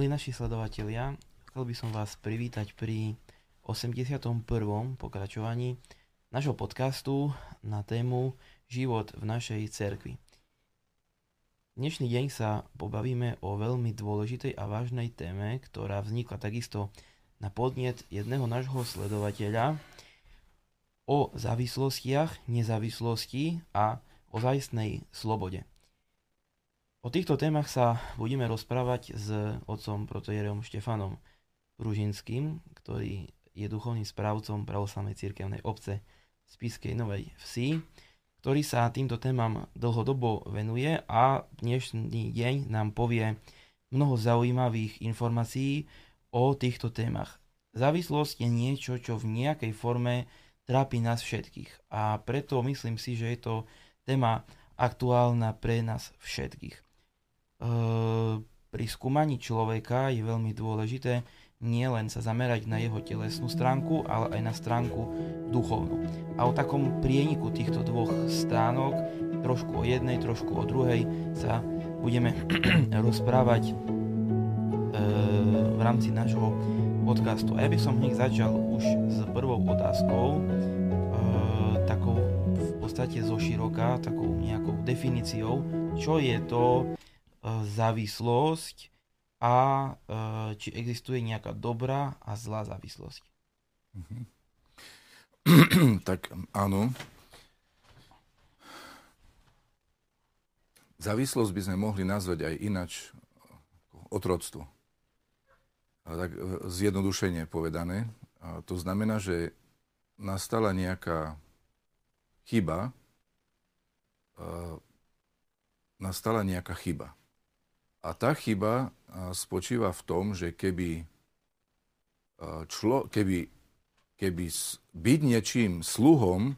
Milí naši sledovatelia, chcel by som vás privítať pri 81. pokračovaní našho podcastu na tému Život v našej cerkvi. Dnešný deň sa pobavíme o veľmi dôležitej a vážnej téme, ktorá vznikla takisto na podnet jedného nášho sledovateľa o závislostiach, nezávislosti a ozajstnej slobode. O týchto témach sa budeme rozprávať s otcom protojerom Štefanom Ružinským, ktorý je duchovným správcom pravoslavnej cirkevnej obce Spiskej Novej Vsi, ktorý sa týmto témam dlhodobo venuje a dnešný deň nám povie mnoho zaujímavých informácií o týchto témach. Závislosť je niečo, čo v nejakej forme trápi nás všetkých a preto myslím si, že je to téma aktuálna pre nás všetkých. Ehm, pri skúmaní človeka je veľmi dôležité nielen sa zamerať na jeho telesnú stránku, ale aj na stránku duchovnú. A o takom prieniku týchto dvoch stránok, trošku o jednej, trošku o druhej, sa budeme rozprávať e, v rámci nášho podcastu. A ja by som hneď začal už s prvou otázkou, e, takou v podstate zo široka, takou nejakou definíciou, čo je to závislosť a e, či existuje nejaká dobrá a zlá závislosť. Mm-hmm. tak áno. Závislosť by sme mohli nazvať aj inač otroctvo. Tak e, zjednodušenie povedané. To znamená, že nastala nejaká chyba, nastala nejaká chyba. A tá chyba spočíva v tom, že keby, člo, keby, keby byť niečím sluhom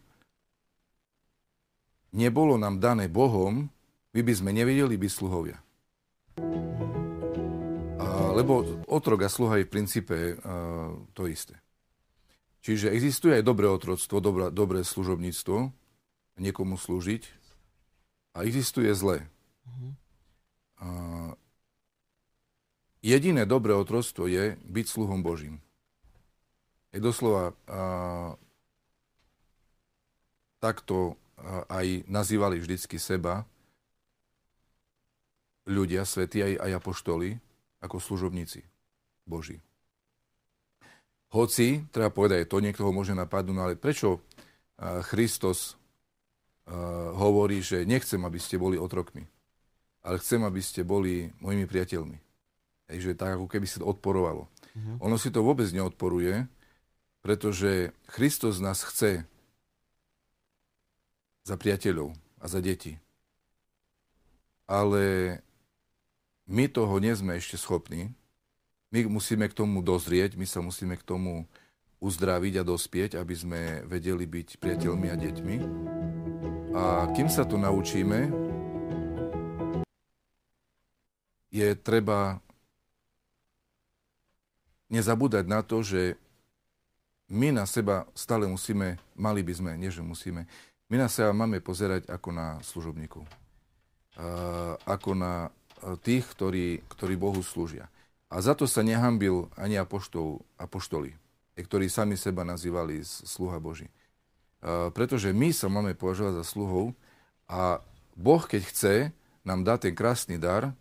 nebolo nám dané Bohom, my by sme nevedeli byť sluhovia. Lebo otrok a sluha je v princípe to isté. Čiže existuje aj dobré otroctvo, dobré, dobré služobníctvo, niekomu slúžiť, a existuje zlé. Uh-huh jediné dobré otroctvo je byť sluhom Božím. Je doslova takto aj nazývali vždycky seba ľudia, svety aj, aj apoštoli, ako služobníci Boží. Hoci, treba povedať, to niekto ho môže napadnúť, no ale prečo Christos hovorí, že nechcem, aby ste boli otrokmi ale chcem, aby ste boli mojimi priateľmi. Hej, že tak, ako keby si to odporovalo. Uh-huh. Ono si to vôbec neodporuje, pretože Kristus nás chce za priateľov a za deti. Ale my toho nie sme ešte schopní. My musíme k tomu dozrieť, my sa musíme k tomu uzdraviť a dospieť, aby sme vedeli byť priateľmi a deťmi. A kým sa to naučíme, je treba nezabúdať na to, že my na seba stále musíme, mali by sme, nie že musíme, my na seba máme pozerať ako na služobníkov. Ako na tých, ktorí, ktorí Bohu slúžia. A za to sa nehambil ani apoštol, apoštoli, ktorí sami seba nazývali sluha Boží. Pretože my sa máme považovať za sluhov a Boh, keď chce, nám dá ten krásny dar,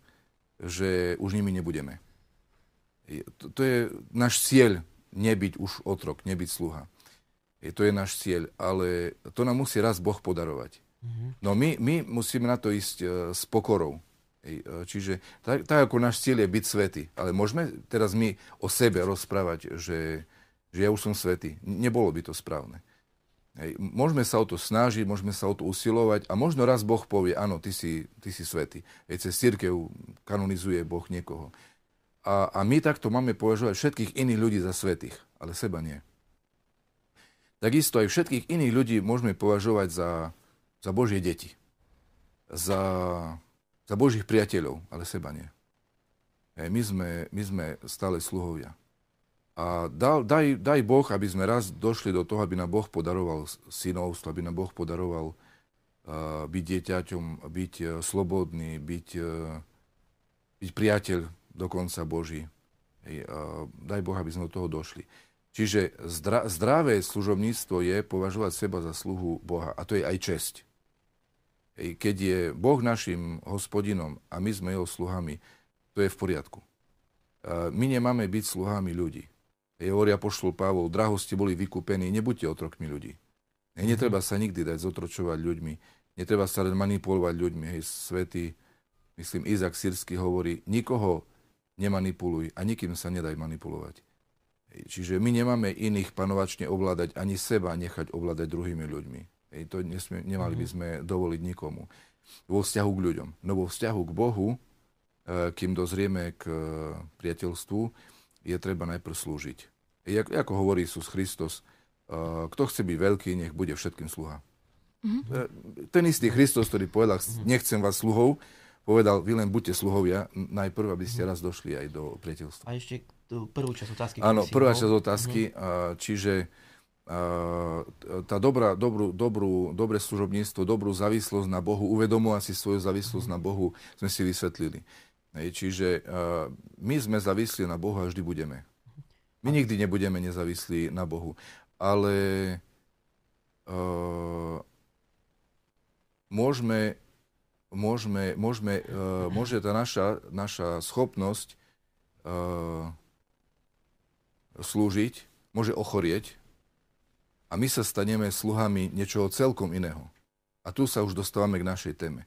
že už nimi nebudeme. To, to je náš cieľ, nebyť už otrok, nebyť sluha. To je náš cieľ, ale to nám musí raz Boh podarovať. Mm-hmm. No my, my musíme na to ísť uh, s pokorou. E, čiže tak, tak ako náš cieľ je byť svetý. Ale môžeme teraz my o sebe rozprávať, že, že ja už som svetý. Nebolo by to správne. Hej. Môžeme sa o to snažiť, môžeme sa o to usilovať a možno raz Boh povie, áno, ty si, ty si svetý. Hej, cez církev kanonizuje Boh niekoho. A, a my takto máme považovať všetkých iných ľudí za svetých, ale seba nie. Takisto aj všetkých iných ľudí môžeme považovať za, za Božie deti. Za, za Božích priateľov, ale seba nie. Hej, my, sme, my sme stále sluhovia. A dal, daj, daj Boh, aby sme raz došli do toho, aby nám Boh podaroval synovstvo, aby nám Boh podaroval uh, byť dieťaťom, byť uh, slobodný, byť, uh, byť priateľ dokonca Boží. Hej, daj Boh, aby sme do toho došli. Čiže zdra, zdravé služobníctvo je považovať seba za sluhu Boha. A to je aj česť. Hej, keď je Boh našim hospodinom a my sme jeho sluhami, to je v poriadku. My nemáme byť sluhami ľudí. Hej, hovoria poštol Pavol, drahosti boli vykúpení, nebuďte otrokmi ľudí. Hej, netreba sa nikdy dať zotročovať ľuďmi. Netreba sa len manipulovať ľuďmi. Hej, svetý, myslím, Izak Sirsky hovorí, nikoho nemanipuluj a nikým sa nedaj manipulovať. Čiže my nemáme iných panovačne ovládať, ani seba nechať ovládať druhými ľuďmi. Ej, to nesmie, nemali by mhm. sme dovoliť nikomu. Vo vzťahu k ľuďom. No vo vzťahu k Bohu, e, kým dozrieme k e, priateľstvu, je treba najprv slúžiť. Ej, ako hovorí Isus Kristus, e, kto chce byť veľký, nech bude všetkým sluha. Mm-hmm. Ten istý Kristus, ktorý povedal, mhm. nechcem vás sluhov, povedal, vy len buďte sluhovia, najprv, aby ste raz došli aj do priateľstva. A ešte prvú časť otázky. Áno, prvá časť otázky, uh-huh. čiže tá dobrá, dobrú, dobrú, dobré služobníctvo, dobrú závislosť na Bohu, uvedomovať si svoju závislosť uh-huh. na Bohu, sme si vysvetlili. Čiže my sme závislí na Bohu a vždy budeme. My nikdy nebudeme nezávislí na Bohu. Ale uh, môžeme môžeme, môžeme, uh, môže tá naša, naša schopnosť uh, slúžiť, môže ochorieť a my sa staneme sluhami niečoho celkom iného. A tu sa už dostávame k našej téme.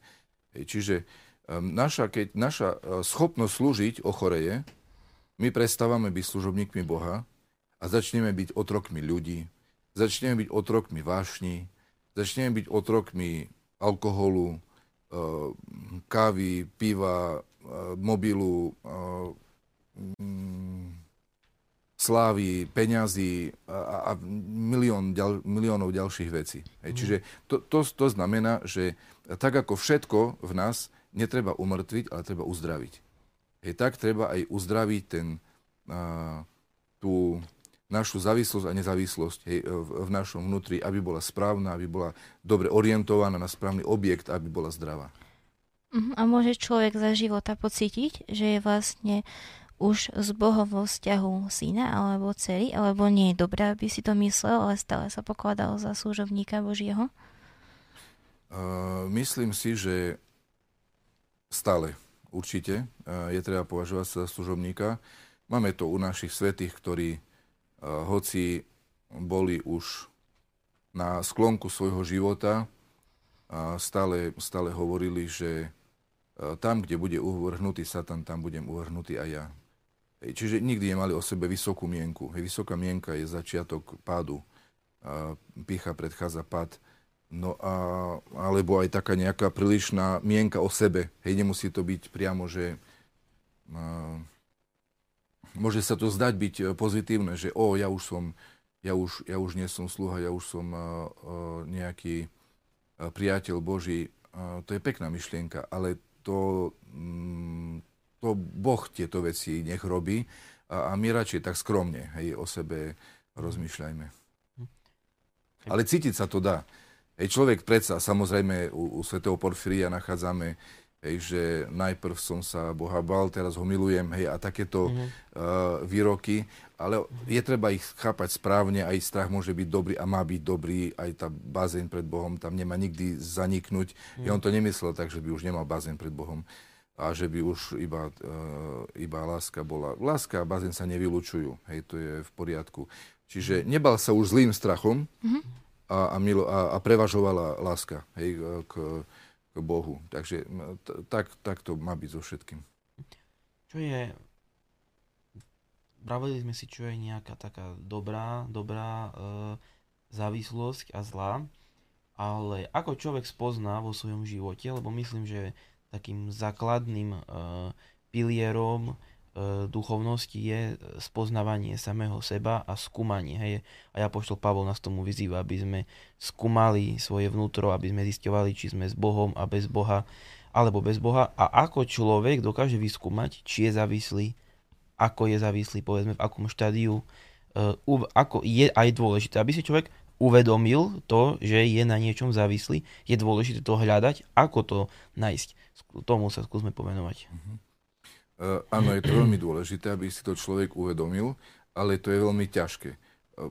Čiže um, naša, keď naša uh, schopnosť slúžiť ochoreje, my prestávame byť služobníkmi Boha a začneme byť otrokmi ľudí, začneme byť otrokmi vášni, začneme byť otrokmi alkoholu, Eh, kávy, piva, eh, mobilu, mm, slávy, peňazí a, a milión, ďal, miliónov ďalších vecí. Hej. Mm. Čiže to, to, to znamená, že tak ako všetko v nás netreba umrtviť, ale treba uzdraviť. Hej, tak treba aj uzdraviť ten, a, tú, našu závislosť a nezávislosť hej, v, v našom vnútri, aby bola správna, aby bola dobre orientovaná na správny objekt, aby bola zdravá. Mhm, a môže človek za života pocítiť, že je vlastne už z Bohom vo vzťahu syna alebo dcery, alebo nie je dobré, aby si to myslel, ale stále sa pokladal za služovníka Božieho? Uh, myslím si, že stále určite uh, je treba považovať za služobníka. Máme to u našich svetých, ktorí hoci boli už na sklonku svojho života, a stále, stále hovorili, že tam, kde bude uvrhnutý Satan, tam budem uvrhnutý aj ja. Čiže nikdy nemali o sebe vysokú mienku. Vysoká mienka je začiatok pádu. A pícha predchádza pád. No a, alebo aj taká nejaká prílišná mienka o sebe. Hej, nemusí to byť priamo, že a, môže sa to zdať byť e, pozitívne, že o, ja už som, ja už, ja už nie som sluha, ja už som uh, uh, nejaký uh, priateľ Boží. Uh, to je pekná myšlienka, ale to, um, to Boh tieto veci nech robí a, a my radšej tak skromne hej, o sebe rozmýšľajme. Ale cítiť sa to dá. Hej, človek predsa, samozrejme u, u svätého Porfíria nachádzame hej, že najprv som sa Boha bal, teraz ho milujem, hej, a takéto mm-hmm. uh, výroky, ale je treba ich chápať správne, aj strach môže byť dobrý a má byť dobrý, aj tá bazén pred Bohom tam nemá nikdy zaniknúť. Mm-hmm. Ja on to nemyslel tak, že by už nemal bazén pred Bohom a že by už iba, uh, iba láska bola. Láska a bazén sa nevylučujú, hej, to je v poriadku. Čiže nebal sa už zlým strachom mm-hmm. A, a, milo, a, a prevažovala láska hej, k, k Bohu. Takže tak, tak to má byť so všetkým. Čo je, pravili sme si, čo je nejaká taká dobrá, dobrá e, závislosť a zlá, ale ako človek spozná vo svojom živote, lebo myslím, že takým základným e, pilierom duchovnosti je spoznávanie samého seba a skúmanie. Hej. A ja poštol Pavol nás tomu vyzýva, aby sme skúmali svoje vnútro, aby sme zistovali, či sme s Bohom a bez Boha, alebo bez Boha. A ako človek dokáže vyskúmať, či je závislý, ako je závislý, povedzme v akom štádiu, uh, ako je aj dôležité, aby si človek uvedomil to, že je na niečom závislý, je dôležité to hľadať, ako to nájsť. Tomu sa skúsme pomenovať. Uh-huh. Áno, je to veľmi dôležité, aby si to človek uvedomil, ale to je veľmi ťažké.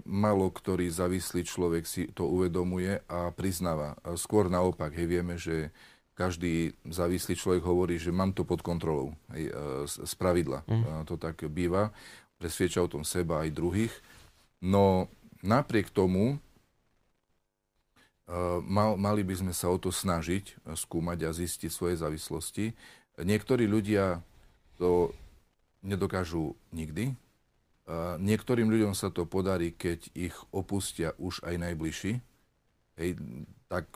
Malo ktorý závislý človek si to uvedomuje a priznáva. Skôr naopak, hej, vieme, že každý závislý človek hovorí, že mám to pod kontrolou, hej, z pravidla. Mm. To tak býva, presvieča o tom seba aj druhých. No napriek tomu mal, mali by sme sa o to snažiť, skúmať a zistiť svoje závislosti. Niektorí ľudia to nedokážu nikdy, Niektorým ľuďom sa to podarí, keď ich opustia už aj najbližší. Hej, tak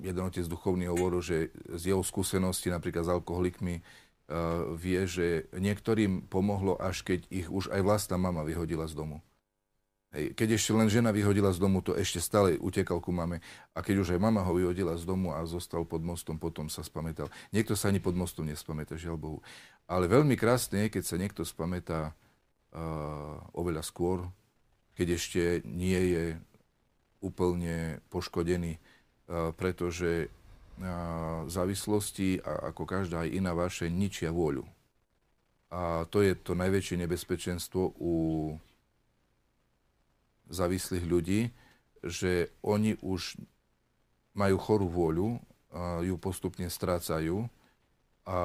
jeden otec duchovný hovoril, že z jeho skúsenosti napríklad s alkoholikmi vie, že niektorým pomohlo, až keď ich už aj vlastná mama vyhodila z domu. Hej, keď ešte len žena vyhodila z domu, to ešte stále utekal ku mame. A keď už aj mama ho vyhodila z domu a zostal pod mostom, potom sa spamätal. Niekto sa ani pod mostom nespamätá, žiaľ Bohu. Ale veľmi krásne je, keď sa niekto spamätá oveľa skôr, keď ešte nie je úplne poškodený, pretože závislosti, ako každá aj iná vaše, ničia vôľu. A to je to najväčšie nebezpečenstvo u závislých ľudí, že oni už majú chorú vôľu, ju postupne strácajú a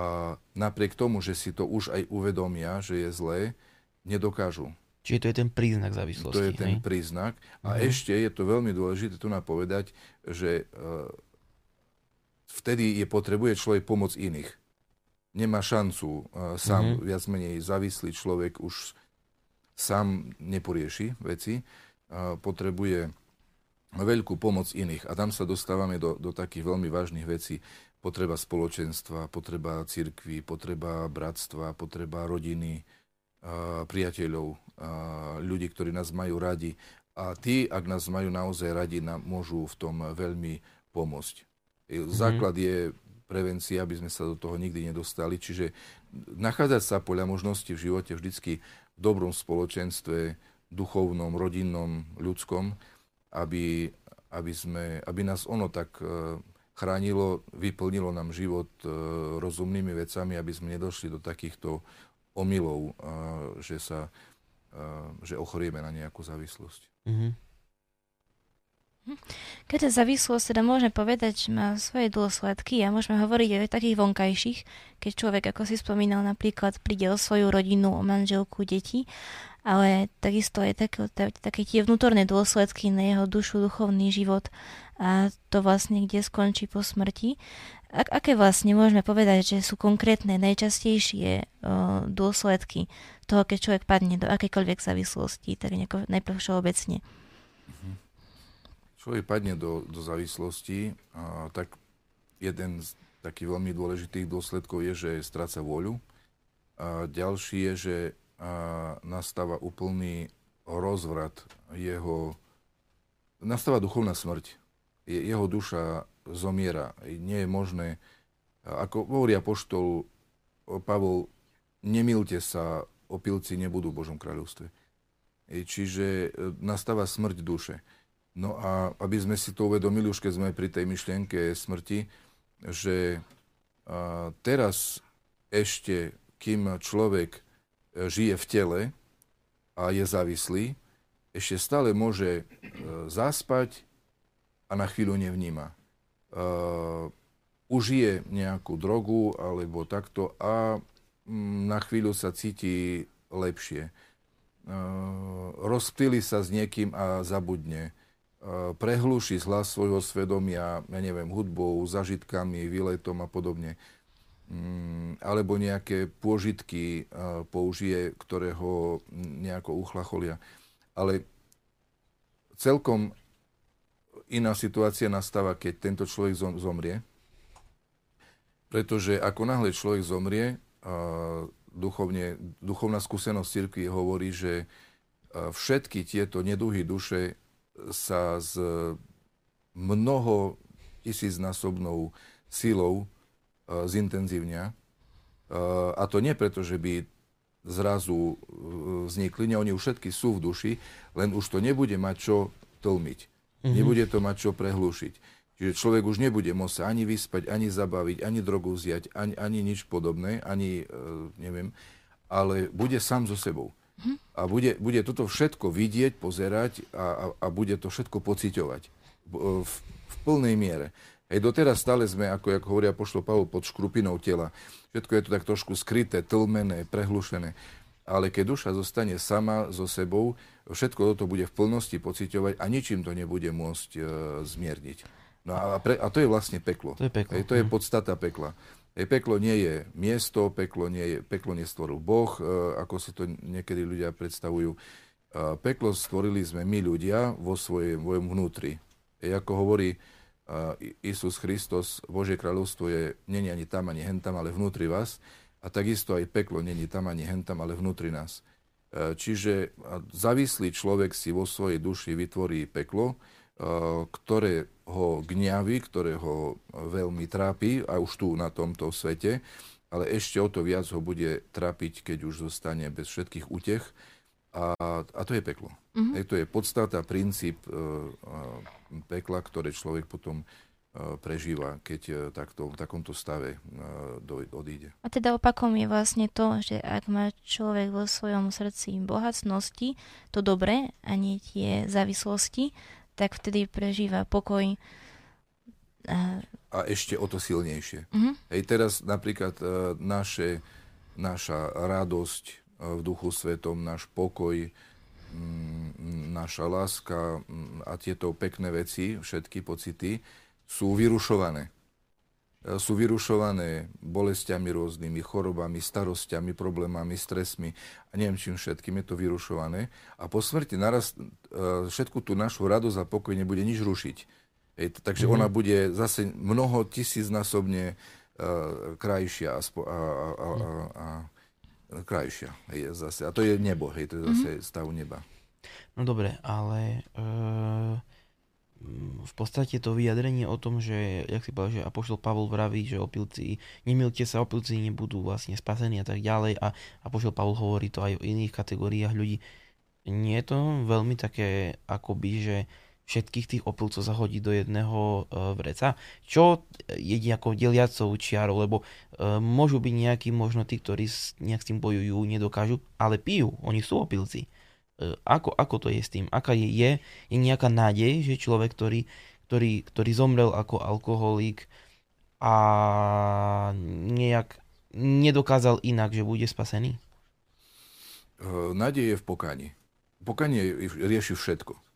napriek tomu, že si to už aj uvedomia, že je zlé, nedokážu. Čiže to je ten príznak závislosti. To je ten hej? príznak. A uh-huh. ešte je to veľmi dôležité tu napovedať, že uh, vtedy je potrebuje človek pomoc iných. Nemá šancu uh, sám, uh-huh. viac menej závislý človek už sám neporieši veci. Uh, potrebuje veľkú pomoc iných. A tam sa dostávame do, do takých veľmi vážnych vecí. Potreba spoločenstva, potreba cirkvy, potreba bratstva, potreba rodiny, priateľov, ľudí, ktorí nás majú radi. A tí, ak nás majú naozaj radi, nám môžu v tom veľmi pomôcť. Mhm. Základ je prevencia, aby sme sa do toho nikdy nedostali. Čiže nachádzať sa podľa možností v živote vždycky v dobrom spoločenstve, duchovnom, rodinnom, ľudskom, aby, aby, sme, aby nás ono tak e, chránilo, vyplnilo nám život e, rozumnými vecami, aby sme nedošli do takýchto omylov, že sa že ochorieme na nejakú závislosť. Mm-hmm. Keď tá závislosť teda môžeme povedať, že má svoje dôsledky a môžeme hovoriť aj o takých vonkajších, keď človek, ako si spomínal, napríklad príde o svoju rodinu, o manželku, deti, ale takisto aj také, také tie vnútorné dôsledky na jeho dušu, duchovný život a to vlastne kde skončí po smrti. Ak, aké vlastne môžeme povedať, že sú konkrétne, najčastejšie uh, dôsledky toho, keď človek padne do akejkoľvek závislosti, tak nejako najprv všeobecne? Mhm. Človek padne do, do závislosti, uh, tak jeden z takých veľmi dôležitých dôsledkov je, že stráca vôľu. A ďalší je, že uh, nastáva úplný rozvrat jeho... Nastáva duchovná smrť. Je, jeho duša zomiera. Nie je možné, ako hovorí apoštol Pavol, nemilte sa, opilci nebudú v Božom kráľovstve. Čiže e, nastáva smrť duše. No a aby sme si to uvedomili, už keď sme pri tej myšlienke smrti, že teraz ešte, kým človek e, žije v tele a je závislý, ešte stále môže e, zaspať a na chvíľu nevníma uh, užije nejakú drogu alebo takto a um, na chvíľu sa cíti lepšie. Rozptýli sa s niekým a zabudne. Prehluší hlas svojho svedomia, ja neviem, hudbou, zažitkami, výletom a podobne. Um, alebo nejaké pôžitky uh, použije, ktoré ho nejako uchlacholia. Ale celkom Iná situácia nastáva, keď tento človek zomrie. Pretože ako náhle človek zomrie, duchovne, duchovná skúsenosť cirkvi hovorí, že všetky tieto neduhy duše sa s mnoho tisícnásobnou silou zintenzívňa. A to nie preto, že by zrazu vznikli, nie, oni už všetky sú v duši, len už to nebude mať čo tlmiť. Mm-hmm. Nebude to mať čo prehlušiť. Čiže človek už nebude môcť sa ani vyspať, ani zabaviť, ani drogu vziať, ani, ani nič podobné, ani e, neviem, ale bude sám so sebou. Hm? A bude, bude toto všetko vidieť, pozerať a, a, a bude to všetko pociťovať v, v plnej miere. Hej, doteraz stále sme, ako, ako hovoria pošlo Pavol, pod škrupinou tela. Všetko je to tak trošku skryté, tlmené, prehlušené. Ale keď duša zostane sama so sebou, všetko toto bude v plnosti pociťovať a ničím to nebude môcť e, zmierniť. No a, pre, a to je vlastne peklo. To je peklo. Hej, to je podstata pekla. Hej, peklo nie je miesto, peklo, nie je, peklo nestvoril Boh, e, ako si to niekedy ľudia predstavujú. E, peklo stvorili sme my ľudia vo svojom, vnútri. Hej, ako hovorí e, Isus Kristus, Božie kráľovstvo je, není ani tam, ani hentam, ale vnútri vás. A takisto aj peklo není tam, ani hentam, ale vnútri nás. E, čiže závislý človek si vo svojej duši vytvorí peklo, e, ktoré ho gňaví, ktoré ho veľmi trápi, a už tu na tomto svete, ale ešte o to viac ho bude trápiť, keď už zostane bez všetkých útech. A, a to je peklo. Mm-hmm. Hej, to je podstata, princíp e, e, pekla, ktoré človek potom e, prežíva, keď e, takto, v takomto stave e, do, odíde. A teda opakom je vlastne to, že ak má človek vo svojom srdci bohatnosti, to dobré a nie tie závislosti, tak vtedy prežíva pokoj. A, a ešte o to silnejšie. Uh-huh. Hej, teraz napríklad uh, naše, naša radosť v duchu svetom, náš pokoj, um, naša láska um, a tieto pekné veci, všetky pocity, sú vyrušované E, sú vyrušované bolestiami rôznymi, chorobami, starostiami, problémami, stresmi a neviem čím všetkým je to vyrušované. A po smrti naraz e, všetku tú našu radosť a pokoj nebude nič rušiť. Ej, takže mm-hmm. ona bude zase mnoho tisícnásobne uh, krajšia a, a, a, a, a krajšia. Hej, zase. A to je nebo, hej, to je zase mm-hmm. stav neba. No dobre, ale uh v podstate to vyjadrenie o tom, že, jak si povedal, že Apoštol Pavol vraví, že opilci, nemilte sa, opilci nebudú vlastne spasení a tak ďalej a Apoštol Pavol hovorí to aj o iných kategóriách ľudí. Nie je to veľmi také akoby, že všetkých tých opilcov zahodí do jedného uh, vreca, čo je nejakou deliacou čiarou, lebo uh, môžu byť nejakí možno tí, ktorí nejak s tým bojujú, nedokážu, ale pijú, oni sú opilci. E, ako, ako to je s tým? Aká je, je, je nejaká nádej, že človek, ktorý, ktorý, ktorý zomrel ako alkoholík a nejak nedokázal inak, že bude spasený? E, nádej je v pokani. Pokanie rieši všetko.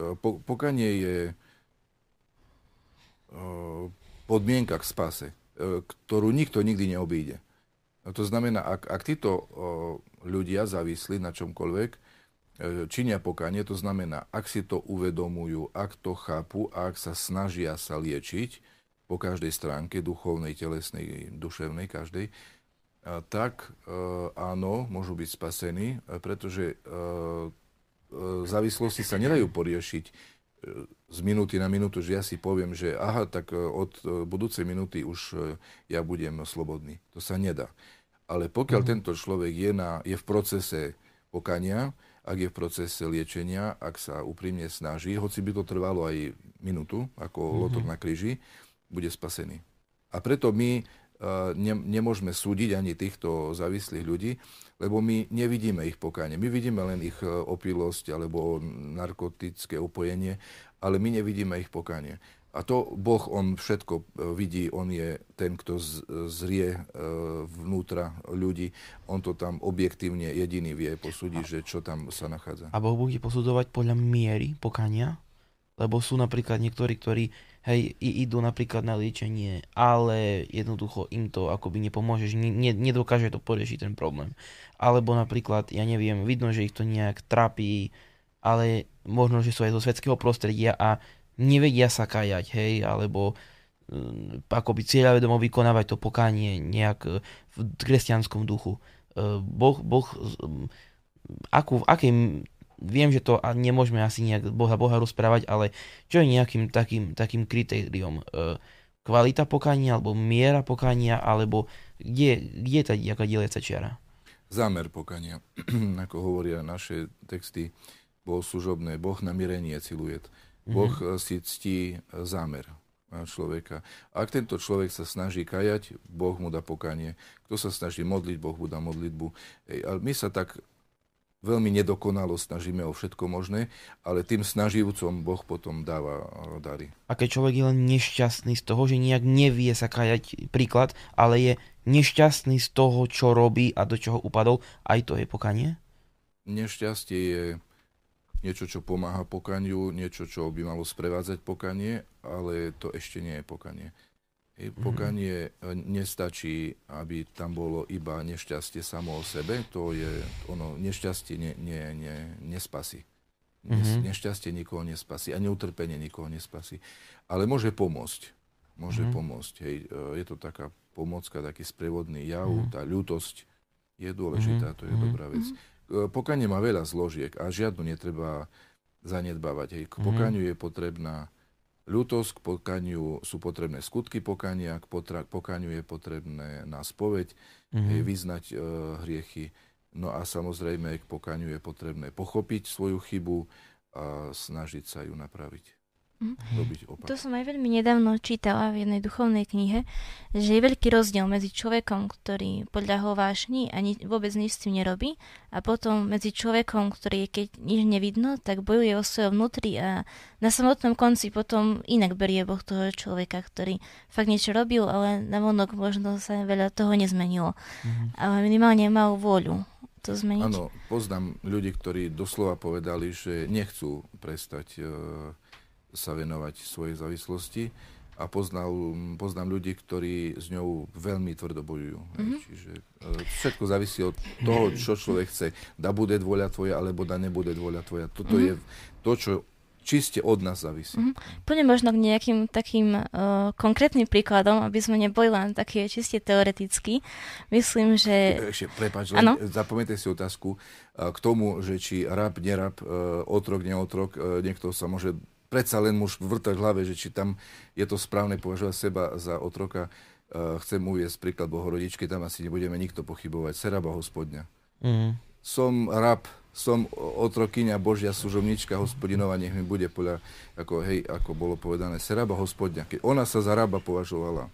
E, po, pokanie je podmienka k spase, ktorú nikto nikdy neobíde. To znamená, ak, ak títo ľudia závislí na čomkoľvek, činia pokanie, to znamená, ak si to uvedomujú, ak to chápu ak sa snažia sa liečiť po každej stránke, duchovnej, telesnej, duševnej, každej, tak áno, môžu byť spasení, pretože závislosti sa nedajú poriešiť z minúty na minútu, že ja si poviem, že aha, tak od budúcej minúty už ja budem slobodný. To sa nedá. Ale pokiaľ mm. tento človek je, na, je v procese pokania, ak je v procese liečenia, ak sa úprimne snaží, hoci by to trvalo aj minútu, ako mm-hmm. lotor na kríži, bude spasený. A preto my ne, nemôžeme súdiť ani týchto závislých ľudí, lebo my nevidíme ich pokánie. My vidíme len ich uh, opilosť alebo narkotické opojenie, ale my nevidíme ich pokánie. A to Boh, on všetko e, vidí, on je ten, kto zrie e, vnútra ľudí. On to tam objektívne jediný vie posúdiť, že čo tam sa nachádza. A Boh bude posudzovať podľa miery pokania? Lebo sú napríklad niektorí, ktorí hej, idú napríklad na liečenie, ale jednoducho im to akoby nepomôže, že ne, nedokáže to poriešiť ten problém. Alebo napríklad, ja neviem, vidno, že ich to nejak trápi, ale možno, že sú aj zo svetského prostredia a nevedia sa kajať, hej, alebo um, akoby cieľavedomo vykonávať to pokánie nejak e, v kresťanskom duchu. Uh, boh, boh akú, v akej, viem, že to nemôžeme asi nejak Boha, Boha rozprávať, ale čo je nejakým takým, takým kritériom? Uh, kvalita pokania, alebo miera pokania, alebo kde, kde je tá nejaká deliaca čiara? Zámer pokania, ako hovoria naše texty, bol služobné, Boh na mirenie cilujet. Boh mm-hmm. si ctí e, zámer. človeka. Ak tento človek sa snaží kajať, Boh mu dá pokanie. Kto sa snaží modliť, Boh mu dá modlitbu. Ej, ale my sa tak veľmi nedokonalo snažíme o všetko možné, ale tým snaživcom Boh potom dáva dary. A keď človek je len nešťastný z toho, že nejak nevie sa kajať, príklad, ale je nešťastný z toho, čo robí a do čoho upadol, aj to je pokanie? Nešťastie je niečo, čo pomáha pokaniu, niečo, čo by malo sprevádzať pokanie, ale to ešte nie je pokanie. Pokanie e, nestačí, aby tam bolo iba nešťastie samo o sebe, to je, ono, nešťastie ne, ne, ne, nespasí. Mm-hmm. Nešťastie nikoho nespasí a neutrpenie nikoho nespasí. Ale môže pomôcť. Môže mm-hmm. pomôcť. Hej. E, je to taká pomocka, taký sprevodný jav, mm-hmm. tá ľutosť je dôležitá, mm-hmm. to je dobrá vec. Mm-hmm. Pokanie má veľa zložiek a žiadnu netreba zanedbávať. Hej. K pokaniu mm-hmm. je potrebná ľutosť, k pokaniu sú potrebné skutky pokania, k potra- pokaniu je potrebné na spoveď, mm-hmm. vyznať e, hriechy. No a samozrejme k pokaniu je potrebné pochopiť svoju chybu a snažiť sa ju napraviť. Mm. robiť opak. To som aj veľmi nedávno čítala v jednej duchovnej knihe, že je veľký rozdiel medzi človekom, ktorý podľahol vášni a ni- vôbec nič s tým nerobí a potom medzi človekom, ktorý keď nič nevidno, tak bojuje o svoje vnútri a na samotnom konci potom inak berie Boh toho človeka, ktorý fakt niečo robil, ale na vonok možno sa veľa toho nezmenilo. Mm-hmm. Ale minimálne mal vôľu to zmeniť. Áno, poznám ľudí, ktorí doslova povedali, že nechcú prestať uh, sa venovať svojej závislosti a poznal, poznám ľudí, ktorí s ňou veľmi tvrdo bojujú. Mm-hmm. Čiže e, všetko závisí od toho, čo človek chce. Da bude dôľa tvoja, alebo da nebude dôľa tvoja. Toto mm-hmm. je to, čo čiste od nás závisí. Mm-hmm. Poďme možno k nejakým takým uh, konkrétnym príkladom, aby sme neboli len také čiste teoreticky. Myslím, že... Ešte, prepáč, len zapamätaj si otázku uh, k tomu, že či rab, nerab, uh, otrok, neotrok, uh, niekto sa môže predsa len muž vrtať hlave, že či tam je to správne považovať seba za otroka. Uh, chcem uviesť príklad Bohorodičky, tam asi nebudeme nikto pochybovať. Seraba hospodňa. Mm. Som rab, som otrokyňa Božia služobnička hospodinova, nech mi bude podľa, ako, hej, ako bolo povedané, seraba hospodňa. Keď ona sa za raba považovala,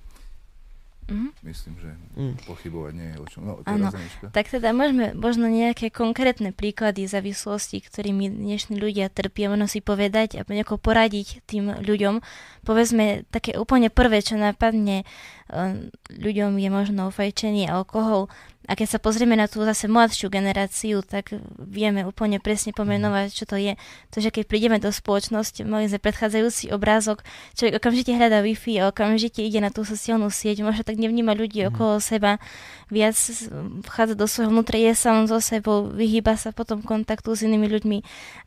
Mm-hmm. Myslím, že mm. pochybovať nie je o čom. No, ano, tak teda môžeme možno nejaké konkrétne príklady závislosti, ktorými dnešní ľudia trpia, možno si povedať a nejako poradiť tým ľuďom. Povedzme, také úplne prvé, čo napadne um, ľuďom je možno fajčenie, alkohol, a keď sa pozrieme na tú zase mladšiu generáciu, tak vieme úplne presne pomenovať, čo to je. To, že keď prídeme do spoločnosti, mali sme predchádzajúci obrázok, človek okamžite hľadá Wi-Fi a okamžite ide na tú sociálnu sieť, možno tak nevníma ľudí mm. okolo seba, viac vchádza do svojho vnútra, je sám so sebou, vyhýba sa potom kontaktu s inými ľuďmi.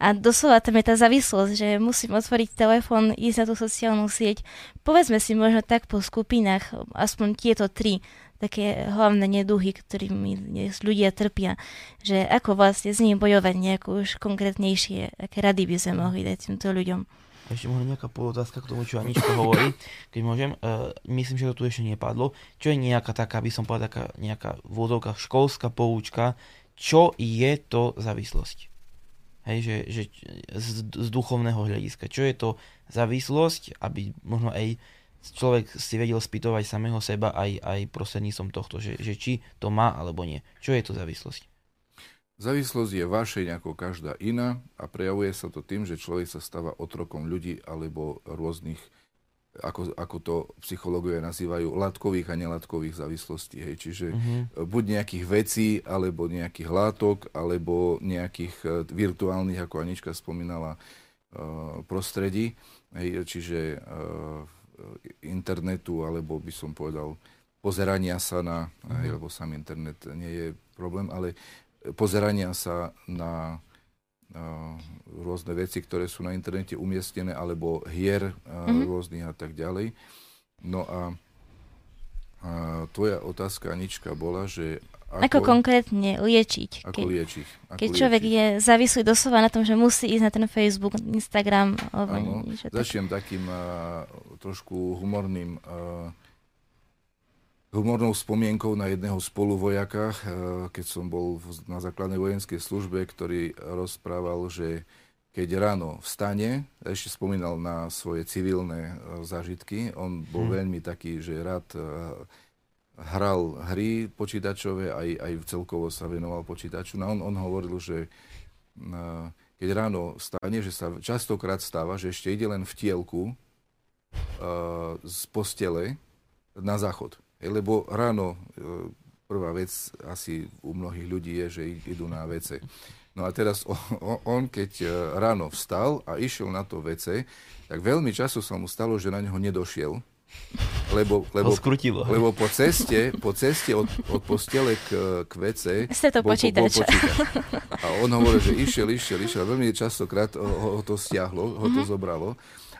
A doslova tam je tá závislosť, že musím otvoriť telefón, ísť na tú sociálnu sieť. Povedzme si možno tak po skupinách, aspoň tieto tri také hlavné neduhy, ktorými dnes ľudia trpia, že ako vlastne s nimi bojovať nejako už konkrétnejšie, aké rady by sme mohli dať týmto ľuďom. Ešte možno nejaká polotázka k tomu, čo Anička hovorí, keď môžem. Uh, myslím, že to tu ešte nepadlo. Čo je nejaká taká, by som povedal, taká nejaká v školská poučka, čo je to závislosť? Hej, že, že z, z duchovného hľadiska. Čo je to závislosť, aby možno aj človek si vedel spýtovať samého seba aj, aj prostredníctvom tohto, že, že či to má alebo nie. Čo je to závislosť? Závislosť je vašej ako každá iná a prejavuje sa to tým, že človek sa stáva otrokom ľudí alebo rôznych, ako, ako to psychológovia nazývajú, látkových a nelátkových závislostí. Hej. Čiže uh-huh. buď nejakých vecí, alebo nejakých látok, alebo nejakých e, virtuálnych, ako Anička spomínala, uh, prostredí. Hej. Čiže uh, internetu, alebo by som povedal pozerania sa na, mm-hmm. aj, lebo sám internet nie je problém, ale pozerania sa na uh, rôzne veci, ktoré sú na internete umiestnené, alebo hier mm-hmm. rôznych a tak ďalej. No a uh, tvoja otázka, Anička, bola, že ako, ako konkrétne liečiť. Ako keď, liečiť. Ako keď človek liečiť. je závislý doslova na tom, že musí ísť na ten Facebook, Instagram. Alebo niečo začnem tak. takým uh, trošku humorným uh, humornou spomienkou na jedného spoluvojaka, uh, keď som bol v, na základnej vojenskej službe, ktorý rozprával, že keď ráno vstane, ešte spomínal na svoje civilné e, zážitky, on bol hmm. veľmi taký, že rád e, hral hry počítačové, aj, aj celkovo sa venoval počítaču. No on, on hovoril, že e, keď ráno vstane, že sa častokrát stáva, že ešte ide len v tielku z postele na záchod. Lebo ráno prvá vec asi u mnohých ľudí je, že idú na WC. No a teraz on, keď e, ráno vstal a išiel na to WC, tak veľmi často sa mu stalo, že na neho nedošiel. Lebo, lebo, lebo po ceste, po ceste od, od postele k, k WC Ste to bol, počítač. Bol počítač. A on hovoril, že išiel, išiel, išiel. Veľmi častokrát ho, ho to stiahlo, ho to mm-hmm. zobralo.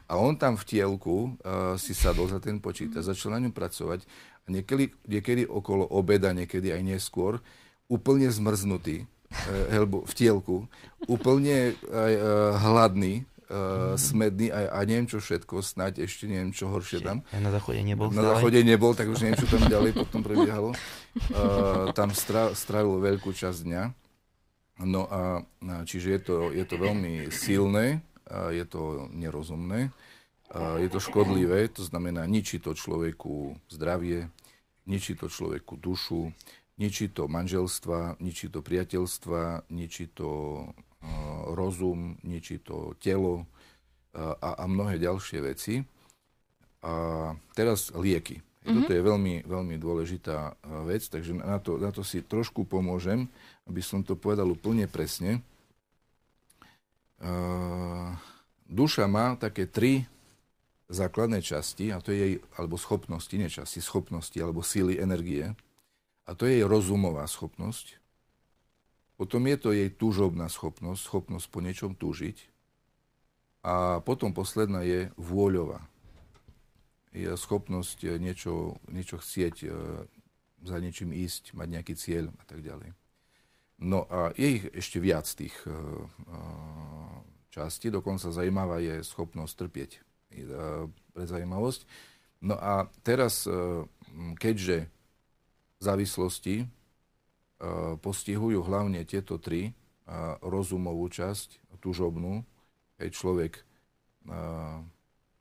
A on tam v tielku uh, si sadol za ten počítač, začal na ňom pracovať. A niekedy, niekedy okolo obeda, niekedy aj neskôr, úplne zmrznutý, uh, v tielku, úplne uh, hladný, uh, smedný a, a neviem čo všetko, snáď ešte neviem čo horšie tam. Ja na záchode nebol. Na záchode nebol, tak už neviem, čo tam ďalej potom prebiehalo. Uh, tam stra, strávil veľkú časť dňa. No a čiže je to, je to veľmi silné, je to nerozumné, je to škodlivé, to znamená ničí to človeku zdravie, ničí to človeku dušu, ničí to manželstva, ničí to priateľstva, ničí to rozum, ničí to telo a, a mnohé ďalšie veci. A teraz lieky. Mm-hmm. Toto je veľmi, veľmi dôležitá vec, takže na to, na to si trošku pomôžem, aby som to povedal úplne presne. Uh, duša má také tri základné časti, a to je jej, alebo schopnosti, nie časti, schopnosti, alebo síly energie. A to je jej rozumová schopnosť. Potom je to jej túžobná schopnosť, schopnosť po niečom túžiť. A potom posledná je vôľová. Je schopnosť niečo, niečo chcieť, e, za niečím ísť, mať nejaký cieľ a tak ďalej. No a je ich ešte viac tých uh, častí, dokonca zaujímavá je schopnosť trpieť pre zaujímavosť. No a teraz, keďže závislosti postihujú hlavne tieto tri, uh, rozumovú časť, túžobnú, keď človek uh,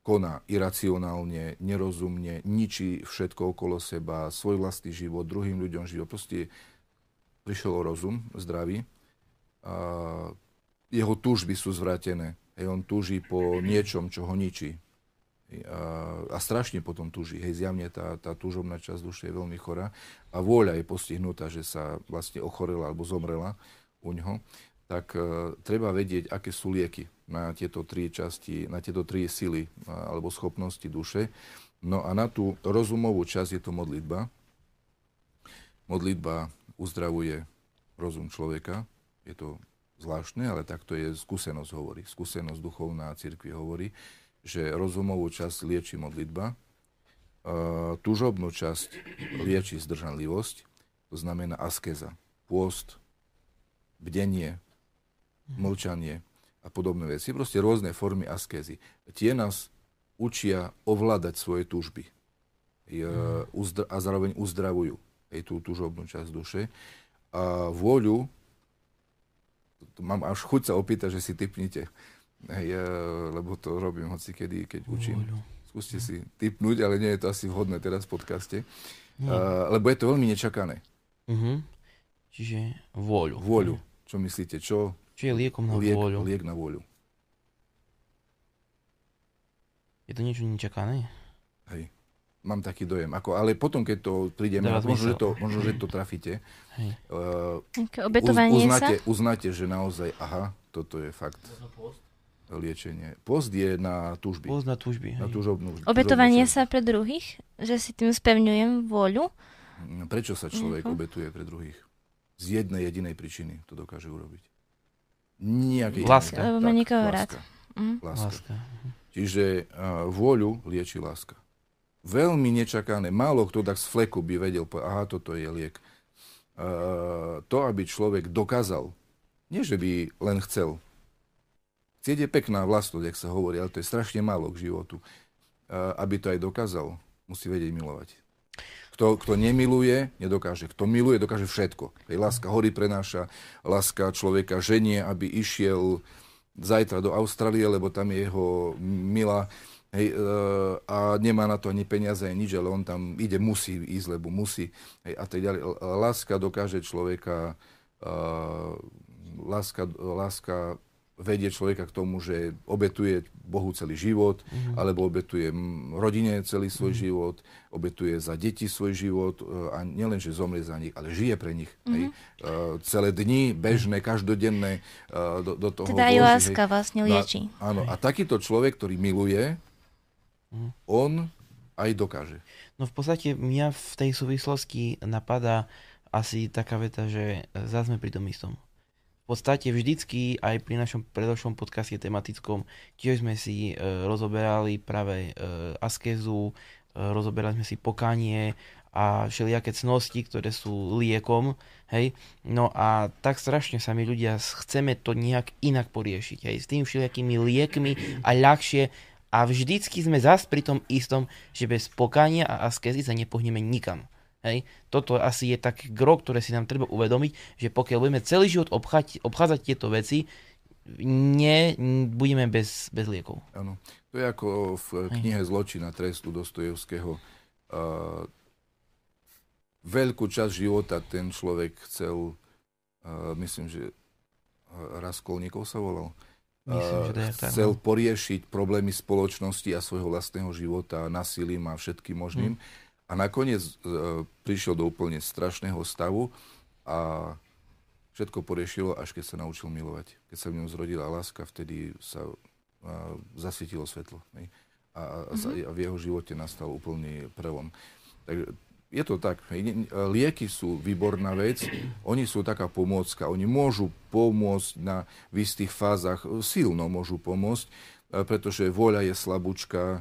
koná iracionálne, nerozumne, ničí všetko okolo seba, svoj vlastný život, druhým ľuďom život. Proste prišiel o rozum, zdravý. Jeho túžby sú zvrátené. Hej, on túži po niečom, čo ho ničí a, a strašne potom tuží. Hej, zjavne tá, tá túžobná časť duše je veľmi chorá a vôľa je postihnutá, že sa vlastne ochorela alebo zomrela u ňoho, tak uh, treba vedieť, aké sú lieky na tieto tri časti, na tieto tri sily uh, alebo schopnosti duše. No a na tú rozumovú časť je to modlitba. Modlitba uzdravuje rozum človeka. Je to zvláštne, ale takto je skúsenosť hovorí. Skúsenosť duchovná cirkvi hovorí, že rozumovú časť lieči modlitba, túžobnú časť lieči zdržanlivosť, to znamená askeza, pôst, bdenie, mlčanie a podobné veci. Proste rôzne formy askézy. Tie nás učia ovládať svoje túžby a zároveň uzdravujú aj tú túžobnú časť duše. A vôľu, mám až chuť sa opýtať, že si typnite Hej, lebo to robím hoci kedy, keď učím. Vôľu. Skúste si typnúť, ale nie je to asi vhodné teraz v podcaste. Uh, lebo je to veľmi nečakané. Uh-huh. Čiže vôľu. Vôľu. Čo myslíte? Čo? Čo je liekom na liek, vôľu? Liek na vôľu. Je to niečo nečakané? Hej. Mám taký dojem. Ako, ale potom, keď to prídeme, možno, že to, možno, že to trafíte. Hej. Uh, Obetovanie uznáte, sa? uznáte, že naozaj, aha, toto je fakt liečenie. Post je na túžby. Post na túžby. Na túžobnú, Obetovanie sa pre druhých? Že si tým spevňujem vôľu? Mm, prečo sa človek uh-huh. obetuje pre druhých? Z jednej jedinej príčiny to dokáže urobiť. Nejakej láska. Lebo má nikoho rád. Mm. Láska. láska. Čiže uh, vôľu lieči láska. Veľmi nečakané. Málo kto tak z fleku by vedel, aha, toto je liek. Uh, to, aby človek dokázal, nie že by len chcel, Chcieť je pekná vlastnosť, jak sa hovorí, ale to je strašne málo k životu. Aby to aj dokázal, musí vedieť milovať. Kto, kto nemiluje, nedokáže. Kto miluje, dokáže všetko. Hej, láska hory prenáša, láska človeka ženie, aby išiel zajtra do Austrálie, lebo tam je jeho milá hej, e, a nemá na to ani peniaze, ani nič, ale on tam ide, musí ísť, lebo musí. Hej, a tak ďalej. Láska dokáže človeka, uh, láska, láska vedie človeka k tomu, že obetuje Bohu celý život, mm-hmm. alebo obetuje rodine celý svoj mm-hmm. život, obetuje za deti svoj život e, a nielen, že zomrie za nich, ale žije pre nich. Mm-hmm. Hej. Uh, celé dni, bežné, každodenné uh, do, do toho Teda aj láska hej. vlastne lieči. A, áno, a takýto človek, ktorý miluje, mm. on aj dokáže. No v podstate mňa v tej súvislosti napadá asi taká veta, že zase sme pri tom istom podstate vždycky aj pri našom predošlom podcaste tematickom tiež sme si e, rozoberali práve e, askezu, e, rozoberali sme si pokanie a všelijaké cnosti, ktoré sú liekom, hej. No a tak strašne sa my ľudia chceme to nejak inak poriešiť, hej, s tým všelijakými liekmi a ľahšie a vždycky sme zás pri tom istom, že bez pokania a askezy sa nepohneme nikam. Hej. Toto asi je taký gro, ktoré si nám treba uvedomiť, že pokiaľ budeme celý život obchádzať, obchádzať tieto veci, nie, budeme bez, bez liekov. Áno. To je ako v knihe Zločina trestu Dostojevského. Uh, veľkú časť života ten človek chcel, uh, myslím, že Raskolníkov sa volal, Myslím, že chcel no. poriešiť problémy spoločnosti a svojho vlastného života násilím a všetkým možným. Hmm a nakoniec e, prišiel do úplne strašného stavu a všetko poriešilo, až keď sa naučil milovať. Keď sa v ňom zrodila láska, vtedy sa e, zasvietilo svetlo. Ne? A, mm-hmm. a v jeho živote nastal úplný prelom. Takže je to tak. Lieky sú výborná vec, oni sú taká pomôcka. Oni môžu pomôcť na v istých fázach, silno môžu pomôcť, pretože voľa je slabúčka, e,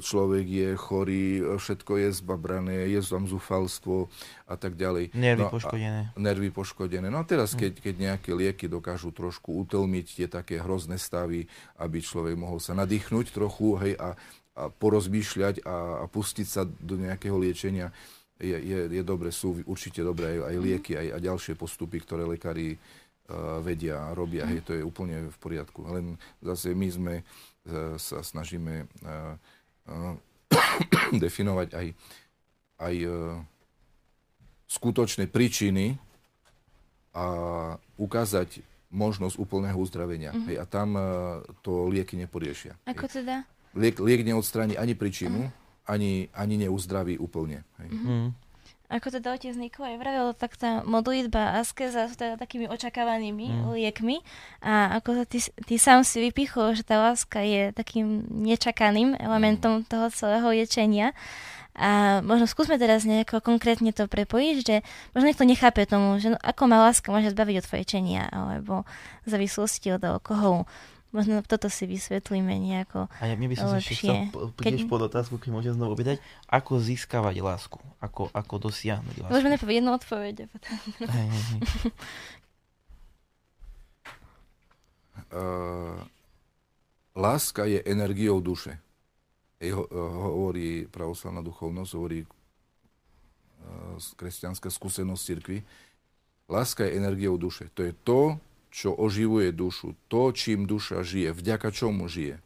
človek je chorý, všetko je zbabrané, je tam zúfalstvo a tak ďalej. Nervy no, poškodené. Nervy poškodené. No a teraz, hm. keď, keď nejaké lieky dokážu trošku utlmiť tie také hrozné stavy, aby človek mohol sa nadýchnuť trochu hej, a, a porozmýšľať a, a pustiť sa do nejakého liečenia, je, je, je dobre, sú určite dobré aj, aj lieky, aj, a ďalšie postupy, ktoré lekári vedia a robia. Hej, to je úplne v poriadku. Len zase my sme e, sa snažíme e, e, definovať aj, aj skutočné príčiny a ukázať možnosť úplného uzdravenia. Mm-hmm. Hej, a tam to lieky neporiešia. Ako teda? Liek, liek neodstráni ani príčinu, uh-huh. ani, ani neuzdraví úplne. Hej. Mm-hmm ako teda otec Nikolaj vravel, tak tá modlitba a askeza sú teda takými očakávanými mm. liekmi a ako ty, ty sám si vypichol, že tá láska je takým nečakaným elementom mm. toho celého liečenia. A možno skúsme teraz nejako konkrétne to prepojiť, že možno niekto nechápe tomu, že no, ako má láska môže zbaviť od fajčenia alebo závislosti od alkoholu. Možno toto si vysvetlíme nejako A ja, by som sa ešte chcel keď... pod otázku, keď môžem znovu opýtať, ako získavať lásku? Ako, ako dosiahnuť lásku? Môžeme nepovedať jednu odpoveď. Potom... Hej, hej, hej. Uh, láska je energiou duše. Jej ho, uh, hovorí pravoslavná duchovnosť, hovorí uh, kresťanská skúsenosť cirkvi. Láska je energiou duše. To je to, čo oživuje dušu, to, čím duša žije, vďaka čomu žije.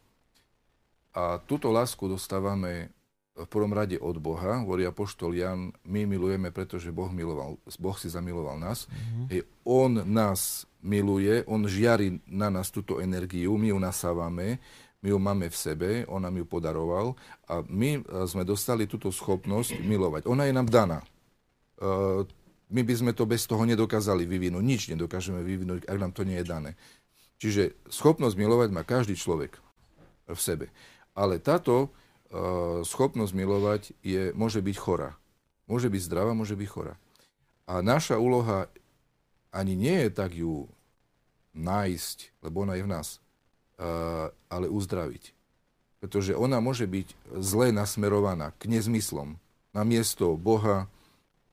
A túto lásku dostávame v prvom rade od Boha, hovorí apoštol Jan, my milujeme, pretože Boh, miloval, boh si zamiloval nás. Mm-hmm. Hej, on nás miluje, on žiari na nás túto energiu, my ju nasávame, my ju máme v sebe, on nám ju podaroval a my sme dostali túto schopnosť milovať. Ona je nám daná. Uh, my by sme to bez toho nedokázali vyvinúť. Nič nedokážeme vyvinúť, ak nám to nie je dané. Čiže schopnosť milovať má každý človek v sebe. Ale táto uh, schopnosť milovať je, môže byť chorá. Môže byť zdravá, môže byť chorá. A naša úloha ani nie je tak ju nájsť, lebo ona je v nás, uh, ale uzdraviť. Pretože ona môže byť zle nasmerovaná k nezmyslom. Na miesto Boha,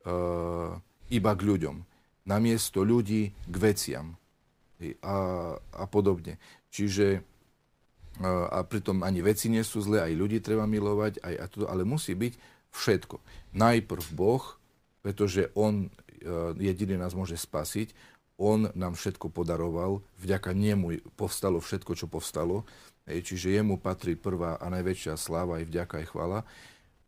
uh, iba k ľuďom. Namiesto ľudí k veciam. A, a podobne. Čiže a pritom ani veci nie sú zlé, aj ľudí treba milovať, aj, aj to, ale musí byť všetko. Najprv Boh, pretože On e, jediný nás môže spasiť, on nám všetko podaroval, vďaka nemu povstalo všetko, čo povstalo, čiže jemu patrí prvá a najväčšia sláva, aj vďaka, aj chvala.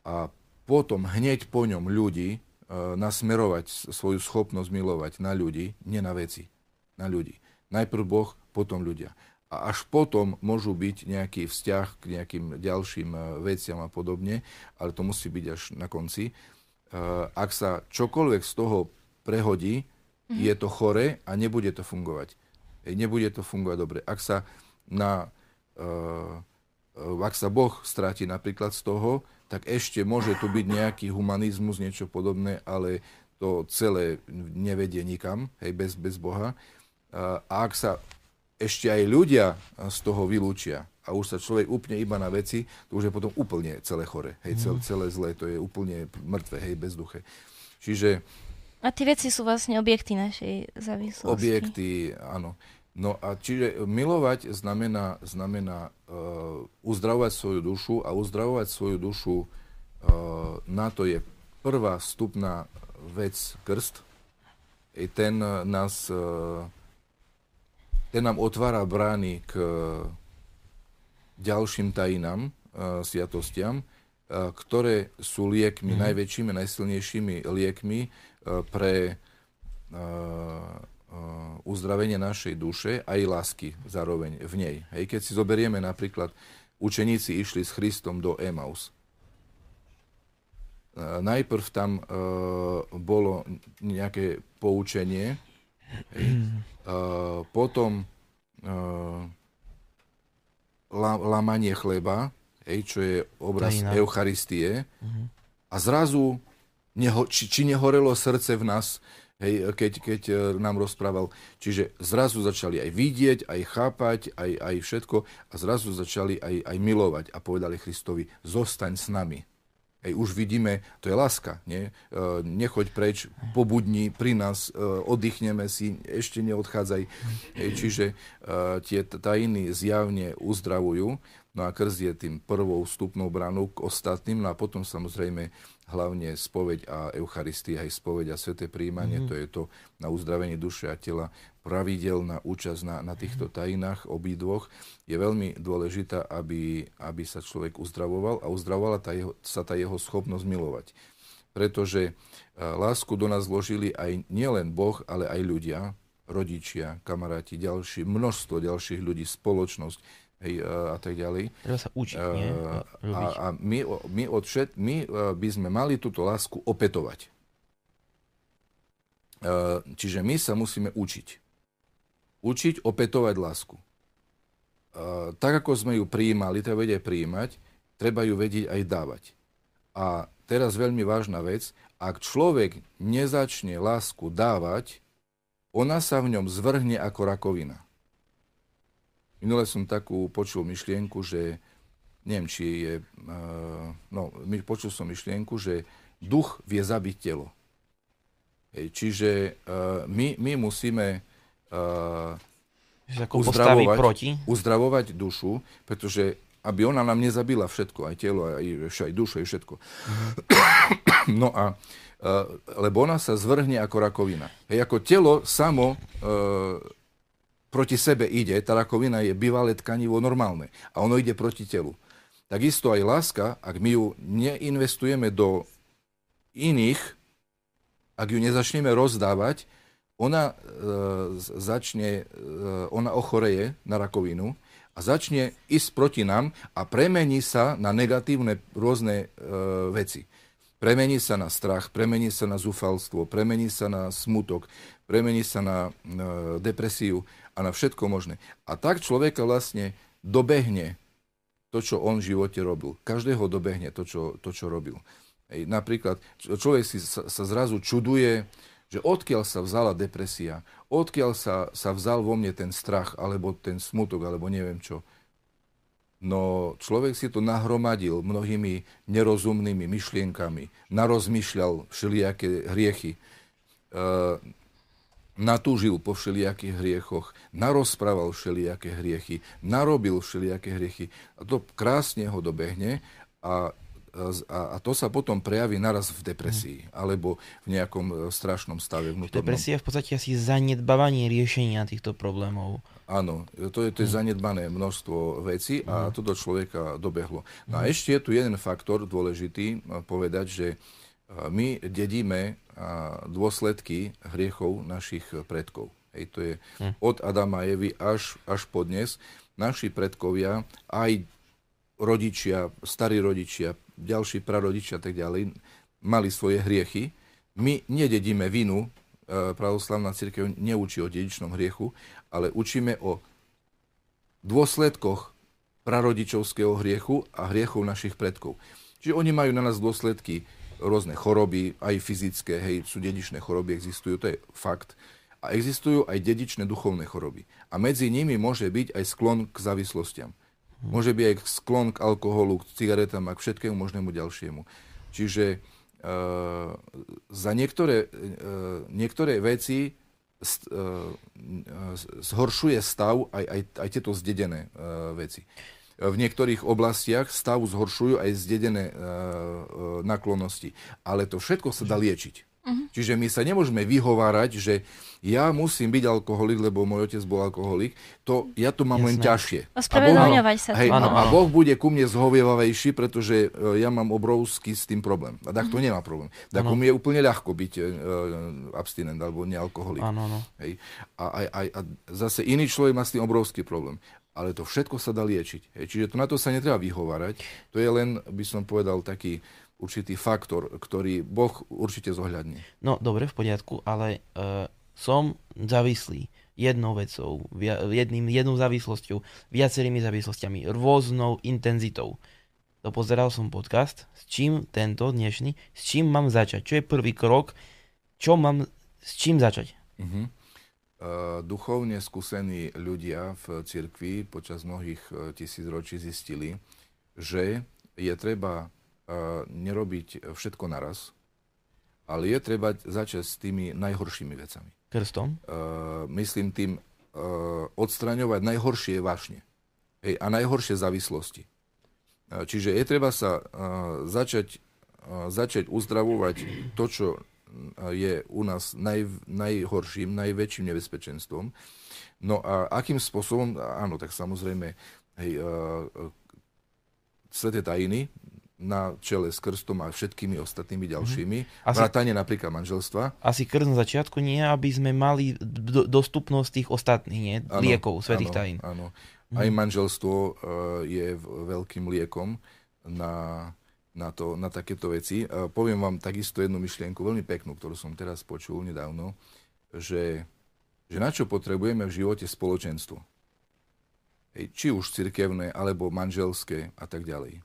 A potom hneď po ňom ľudí e, nasmerovať svoju schopnosť milovať na ľudí, nie na veci, na ľudí. Najprv Boh, potom ľudia. A až potom môžu byť nejaký vzťah k nejakým ďalším e, veciam a podobne, ale to musí byť až na konci. E, ak sa čokoľvek z toho prehodí, mm-hmm. je to chore a nebude to fungovať. Nebude to fungovať dobre. Ak sa, na, ak sa Boh stráti napríklad z toho, tak ešte môže tu byť nejaký humanizmus, niečo podobné, ale to celé nevedie nikam, hej, bez, bez Boha. A ak sa ešte aj ľudia z toho vylúčia a už sa človek úplne iba na veci, to už je potom úplne celé chore, hej, celé, mhm. celé zlé, to je úplne mŕtve, hej, bezduché. Čiže a tie veci sú vlastne objekty našej závislosti. Objekty, áno. No a čiže milovať znamená, znamená uh, uzdravovať svoju dušu a uzdravovať svoju dušu uh, na to je prvá vstupná vec krst. I ten nás uh, ten nám otvára brány k ďalším tajinám, uh, sviatostiam, uh, ktoré sú liekmi, mm. najväčšími, najsilnejšími liekmi pre e, e, uzdravenie našej duše aj lásky zároveň v nej. Hej, keď si zoberieme napríklad, učeníci išli s Christom do Emaus. E, najprv tam bolo nejaké poučenie, hej, potom lamanie chleba, hej, čo je obraz Tajina. Eucharistie, uh-huh. a zrazu neho, či, či nehorelo srdce v nás, hej, keď, keď e, nám rozprával. Čiže zrazu začali aj vidieť, aj chápať, aj, aj všetko a zrazu začali aj, aj milovať a povedali Christovi, zostaň s nami. Hej, už vidíme, to je láska, nie? E, nechoď preč, pobudni pri nás, e, oddychneme si, ešte neodchádzaj. Hej, čiže tie tajiny zjavne uzdravujú, no a krz je tým prvou vstupnou branou k ostatným, no a potom samozrejme hlavne spoveď a Eucharistia, aj spoveď a sveté príjmanie, mm-hmm. to je to na uzdravenie duše a tela, pravidelná účasť na, na týchto mhm. tajinách obidvoch je veľmi dôležitá, aby, aby sa človek uzdravoval a uzdravovala tá jeho, sa tá jeho schopnosť milovať. Pretože lásku do nás vložili aj nielen Boh, ale aj ľudia, rodičia, kamaráti, ďalší, množstvo ďalších ľudí, spoločnosť, hej, a tak ďalej. Treba sa učiť, nie? A, a my, my, od všet, my by sme mali túto lásku opetovať. Čiže my sa musíme učiť. Učiť opetovať lásku. Tak ako sme ju prijímali, treba vedieť prijímať, treba ju vedieť aj dávať. A teraz veľmi vážna vec, ak človek nezačne lásku dávať, ona sa v ňom zvrhne ako rakovina. Minule som takú počul myšlienku, že neviem, či je... Uh, no, počul som myšlienku, že duch vie zabiť telo. Hej, čiže uh, my, my musíme uh, uzdravovať, proti? uzdravovať dušu, pretože aby ona nám nezabila všetko, aj telo, aj, aj dušu, aj všetko. No a uh, lebo ona sa zvrhne ako rakovina. Hej, ako telo samo uh, proti sebe ide, tá rakovina je bývalé tkanivo normálne a ono ide proti telu. Takisto aj láska, ak my ju neinvestujeme do iných, ak ju nezačneme rozdávať, ona e, začne, e, ona ochoreje na rakovinu a začne ísť proti nám a premení sa na negatívne rôzne e, veci. Premení sa na strach, premení sa na zúfalstvo, premení sa na smutok, premení sa na e, depresiu a na všetko možné. A tak človeka vlastne dobehne to, čo on v živote robil. Každého dobehne to, čo, to, čo robil. Ej, napríklad človek si sa, sa zrazu čuduje, že odkiaľ sa vzala depresia, odkiaľ sa, sa vzal vo mne ten strach, alebo ten smutok, alebo neviem čo. No človek si to nahromadil mnohými nerozumnými myšlienkami, narozmýšľal všelijaké hriechy. E, natúžil po všelijakých hriechoch, narozprával všelijaké hriechy, narobil všelijaké hriechy a to krásne ho dobehne a a, a to sa potom prejaví naraz v depresii mm. alebo v nejakom e, strašnom stave vnútornom. Depresia je v podstate asi zanedbávanie riešenia týchto problémov. Áno, to je, to je mm. zanedbané množstvo vecí a mm. to do človeka dobehlo. No a ešte je tu jeden faktor dôležitý povedať, že my dedíme dôsledky hriechov našich predkov. Hej, to je mm. od Adama Evy až, až po dnes. Naši predkovia, aj rodičia, starí rodičia, ďalší prarodičia a tak ďalej, mali svoje hriechy. My nededíme vinu, pravoslavná církev neučí o dedičnom hriechu, ale učíme o dôsledkoch prarodičovského hriechu a hriechov našich predkov. Čiže oni majú na nás dôsledky rôzne choroby, aj fyzické, hej, sú dedičné choroby, existujú, to je fakt. A existujú aj dedičné duchovné choroby. A medzi nimi môže byť aj sklon k závislostiam. Môže byť aj sklon k alkoholu, k cigaretám a k všetkému možnému ďalšiemu. Čiže uh, za niektoré, uh, niektoré veci st, uh, zhoršuje stav aj, aj, aj tieto zdedené uh, veci. V niektorých oblastiach stav zhoršujú aj zdedené uh, uh, naklonosti. Ale to všetko sa dá liečiť. Uh-huh. Čiže my sa nemôžeme vyhovárať, že ja musím byť alkoholik, lebo môj otec bol alkoholik. To, ja to mám Jasné. len ťažšie. Ospravedlňovať sa. Hej, a Boh bude ku mne zhovievavejší, pretože uh, ja mám obrovský s tým problém. A tak to uh-huh. nemá problém. Tak mi je úplne ľahko byť uh, abstinent alebo nealkoholik. Ano, ano. Hej. A, a, a, a zase iný človek má s tým obrovský problém ale to všetko sa dá liečiť. Hej. Čiže to, na to sa netreba vyhovárať. To je len, by som povedal, taký určitý faktor, ktorý Boh určite zohľadní. No dobre, v poriadku, ale uh, som závislý jednou vecou, jedným, jednou závislosťou, viacerými závislostiami, rôznou intenzitou. To pozeral som podcast, s čím tento dnešný, s čím mám začať, čo je prvý krok, čo mám, s čím začať. Uh-huh. Uh, duchovne skúsení ľudia v cirkvi počas mnohých uh, tisíc ročí zistili, že je treba nerobiť všetko naraz, ale je treba začať s tými najhoršími vecami. Krstom? Myslím tým odstraňovať najhoršie vášne a najhoršie závislosti. Čiže je treba sa začať, začať uzdravovať to, čo je u nás naj, najhorším, najväčším nebezpečenstvom. No a akým spôsobom, áno, tak samozrejme, hej, uh, sveté tajiny, na čele s krstom a všetkými ostatnými mhm. ďalšími. Mm-hmm. Asi, vrátanie napríklad manželstva. Asi krst na začiatku nie, aby sme mali do, dostupnosť tých ostatných nie? Ano, liekov, svetých ano, tajín. Áno. Mm-hmm. Aj manželstvo uh, je veľkým liekom na, na, to, na takéto veci. Poviem vám takisto jednu myšlienku, veľmi peknú, ktorú som teraz počul nedávno, že, že na čo potrebujeme v živote spoločenstvo. Či už cirkevné, alebo manželské a tak ďalej.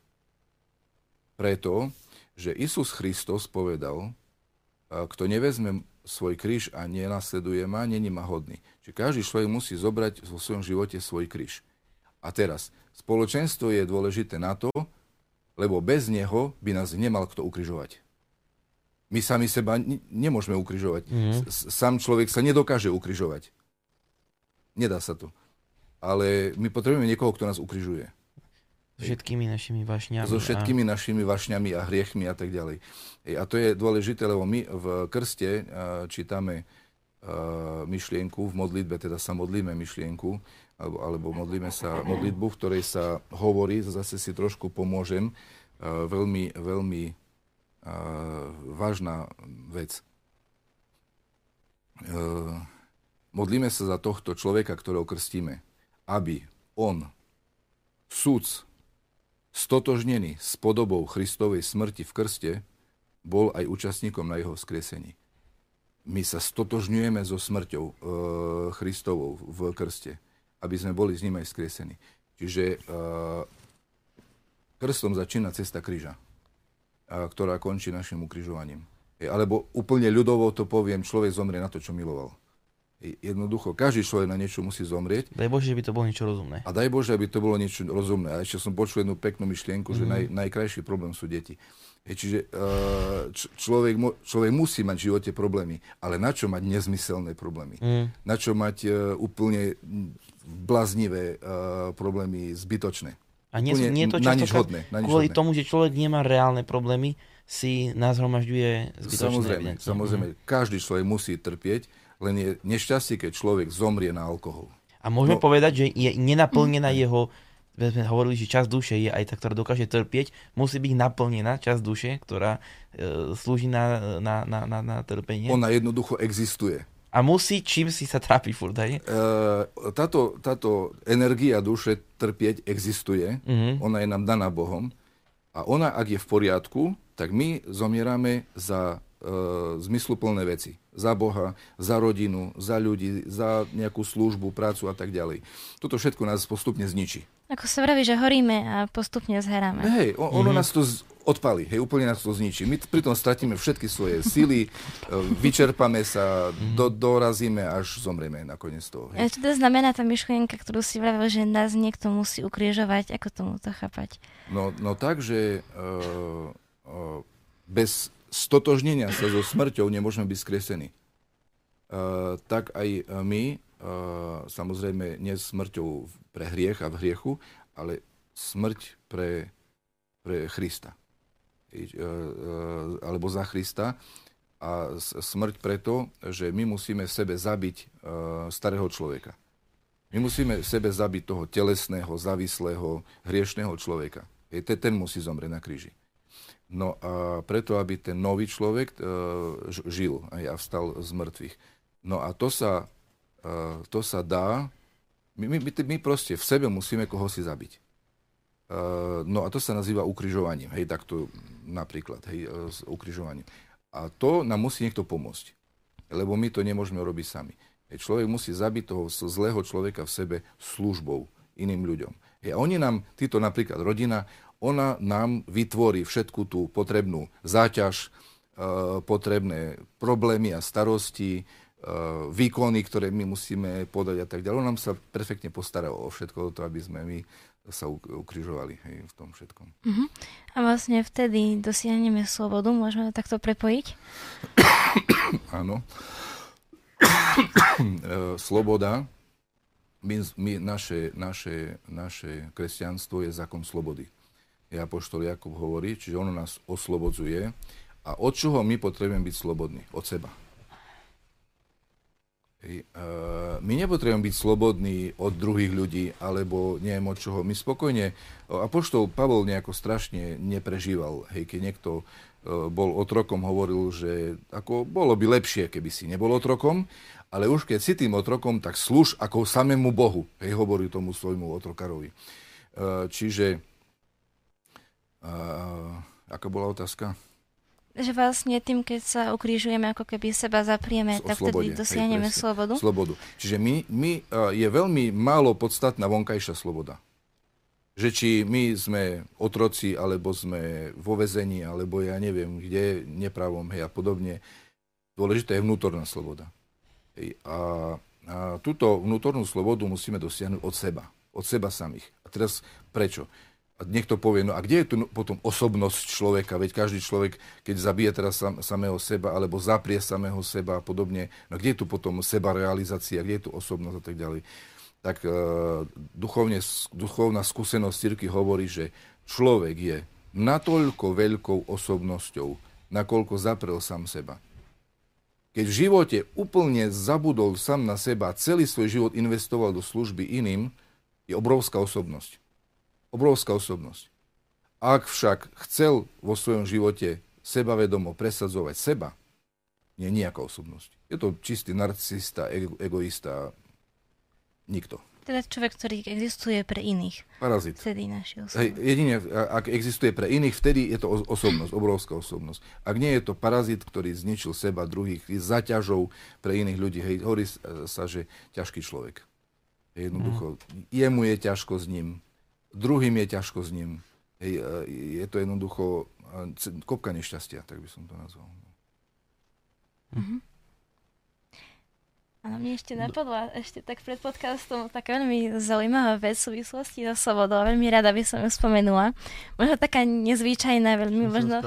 Preto, že Isus Christos povedal, kto nevezme svoj kríž a nenasleduje ma, není ma hodný. Čiže každý človek musí zobrať vo svojom živote svoj kríž. A teraz, spoločenstvo je dôležité na to, lebo bez neho by nás nemal kto ukrižovať. My sami seba nemôžeme ukrižovať. Mm-hmm. Sám človek sa nedokáže ukrižovať. Nedá sa to. Ale my potrebujeme niekoho, kto nás ukrižuje. So všetkými našimi vášňami. So všetkými a... našimi vášňami a hriechmi a tak ďalej. A to je dôležité, lebo my v krste čítame myšlienku, v modlitbe teda sa modlíme myšlienku, alebo, alebo modlíme sa modlitbu, v ktorej sa hovorí, zase si trošku pomôžem, veľmi, veľmi vážna vec. Modlíme sa za tohto človeka, ktorého krstíme, aby on, súc stotožnený s podobou Kristovej smrti v krste, bol aj účastníkom na jeho skriesení. My sa stotožňujeme so smrťou e, Christovou v krste, aby sme boli s ním aj skriesení. Čiže e, krstom začína cesta kríža, a, ktorá končí našim ukrižovaním. E, alebo úplne ľudovo to poviem, človek zomrie na to, čo miloval. Jednoducho, každý človek na niečo musí zomrieť. Daj Bože, aby to bolo niečo rozumné. A daj Bože, aby to bolo niečo rozumné. A ešte som počul jednu peknú myšlienku, mm. že mhm. naj, najkrajší problém sú deti. Je, čiže uh, človek, človek musí mať v živote problémy, ale na čo mať nezmyselné problémy? Mm. Na čo mať uh, úplne blaznivé uh, problémy zbytočné? A nie, sú- nie je to na nič hodné. Na nič kvôli hodné. tomu, že človek nemá reálne problémy, si nazhromažďuje zbytočné Samozrejme, evidencie. samozrejme, každý človek musí trpieť, len je nešťastie, keď človek zomrie na alkohol. A môžeme No. povedať, že je nenaplnená jeho, veď sme hovorili, že časť duše je aj tá, ktorá dokáže trpieť, musí byť naplnená časť duše, ktorá e, slúži na, na, na, na, na trpenie. Ona jednoducho existuje. A musí čím si sa trápiť furt, hej? E, táto, táto energia duše trpieť existuje, Mhm. ona je nám daná Bohom a ona, ak je v poriadku, tak my zomierame za e, zmysluplné veci. Za Boha, za rodinu, za ľudí, za nejakú službu, prácu a tak ďalej. Toto všetko nás postupne zničí. Ako sa vraví, že horíme a postupne zheráme. Hej, on, ono nás to odpali, hej, úplne nás to zničí. My pritom stratíme všetky svoje sily, e, vyčerpame sa, do, dorazíme, až zomrieme nakoniec toho. A Hej. čo to znamená tá myšlienka, ktorú si vravil, že nás niekto musí ukrižovať? Ako tomu to chápať? No, no tak, že e, e, bez stotožnenia sa so smrťou nemôžeme byť skresení. E, tak aj my, e, samozrejme, nie smrťou pre hriech a v hriechu, ale smrť pre, pre Krista. E, e, alebo za Krista. A smrť preto, že my musíme v sebe zabiť e, starého človeka. My musíme v sebe zabiť toho telesného, závislého, hriešného človeka. Ten musí zomrieť na kríži. No a preto, aby ten nový človek žil a vstal z mŕtvych. No a to sa, to sa dá, my, my- my proste v sebe musíme koho si zabiť. E, no a to sa nazýva ukrižovaním. Hej, takto napríklad, hej, e, s ukrižovaním. A to nám musí niekto pomôcť. Lebo my to nemôžeme robiť sami. Hej, človek musí zabiť toho zlého človeka v sebe službou iným ľuďom. Hej, a oni nám, títo napríklad rodina, ona nám vytvorí všetku tú potrebnú záťaž, e, potrebné problémy a starosti, výkony, ktoré my musíme podať a tak ďalej. On nám sa perfektne postará o všetko to, aby sme my sa uk- ukrižovali hej, v tom všetkom. Uh-huh. A vlastne vtedy dosiahneme slobodu, môžeme to takto prepojiť? Áno. E, Sloboda, my, my, naše, naše, naše kresťanstvo je zákon slobody. Ja apoštol Jakub hovorí, čiže ono nás oslobodzuje. A od čoho my potrebujeme byť slobodní? Od seba. My nepotrebujeme byť slobodní od druhých ľudí, alebo neviem od čoho. My spokojne, apoštol Pavol nejako strašne neprežíval, hej, keď niekto e, bol otrokom, hovoril, že ako bolo by lepšie, keby si nebol otrokom, ale už keď si tým otrokom, tak služ ako samému Bohu, hej, hovorí tomu svojmu otrokarovi. E, Čiže, aká bola otázka? Že vlastne tým, keď sa ukrižujeme, ako keby seba zaprieme, tak vtedy dosiahneme slobodu. Slobodu. Čiže my, my, e, je veľmi málo podstatná vonkajšia sloboda. Že či my sme otroci, alebo sme vo vezení, alebo ja neviem kde, nepravom, hej, a podobne. Dôležitá je vnútorná sloboda. Hej, a, a túto vnútornú slobodu musíme dosiahnuť od seba. Od seba samých. A teraz prečo? Niekto povie, no a kde je tu potom osobnosť človeka? Veď každý človek, keď zabije teraz sam, samého seba, alebo zaprie samého seba a podobne, no kde je tu potom seba realizácia, kde je tu osobnosť a tak ďalej? Tak e, duchovne, duchovná skúsenosť cirky hovorí, že človek je natoľko veľkou osobnosťou, nakoľko zaprel sám seba. Keď v živote úplne zabudol sám na seba, celý svoj život investoval do služby iným, je obrovská osobnosť. Obrovská osobnosť. Ak však chcel vo svojom živote sebavedomo presadzovať seba, nie je nejaká osobnosť. Je to čistý narcisista, ego, egoista, nikto. Teda človek, ktorý existuje pre iných. Parazit. Vtedy našiel Hej, jedine, ak existuje pre iných, vtedy je to osobnosť, obrovská osobnosť. Ak nie je to parazit, ktorý zničil seba, druhých, je zaťažou pre iných ľudí, hej, hovorí sa, že ťažký človek. Jednoducho, jemu je ťažko s ním, druhým je ťažko s ním. Hej, e, je to jednoducho e, kopka nešťastia, tak by som to nazval. Áno, mne ešte napadla, ešte tak pred podcastom taká veľmi zaujímavá vec v súvislosti so slobodou. Veľmi rada by som ju spomenula. Možno taká nezvyčajná, veľmi možno...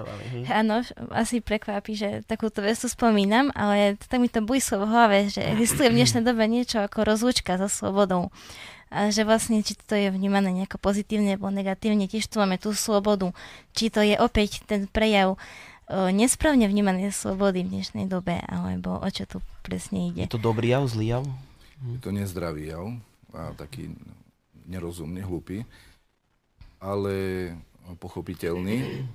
Áno, asi prekvapí, že takúto vec tu spomínam, ale tak mi to bújslo v hlave, že existuje v dnešnej dobe niečo ako rozlúčka so slobodou. A že vlastne, či to je vnímané nejako pozitívne alebo negatívne, tiež tu máme tú slobodu. Či to je opäť ten prejav nesprávne vnímané slobody v dnešnej dobe, alebo o čo tu presne ide. Je to dobrý jav, zlý jav? Je to nezdravý jav a taký nerozumný, hlupý, ale pochopiteľný.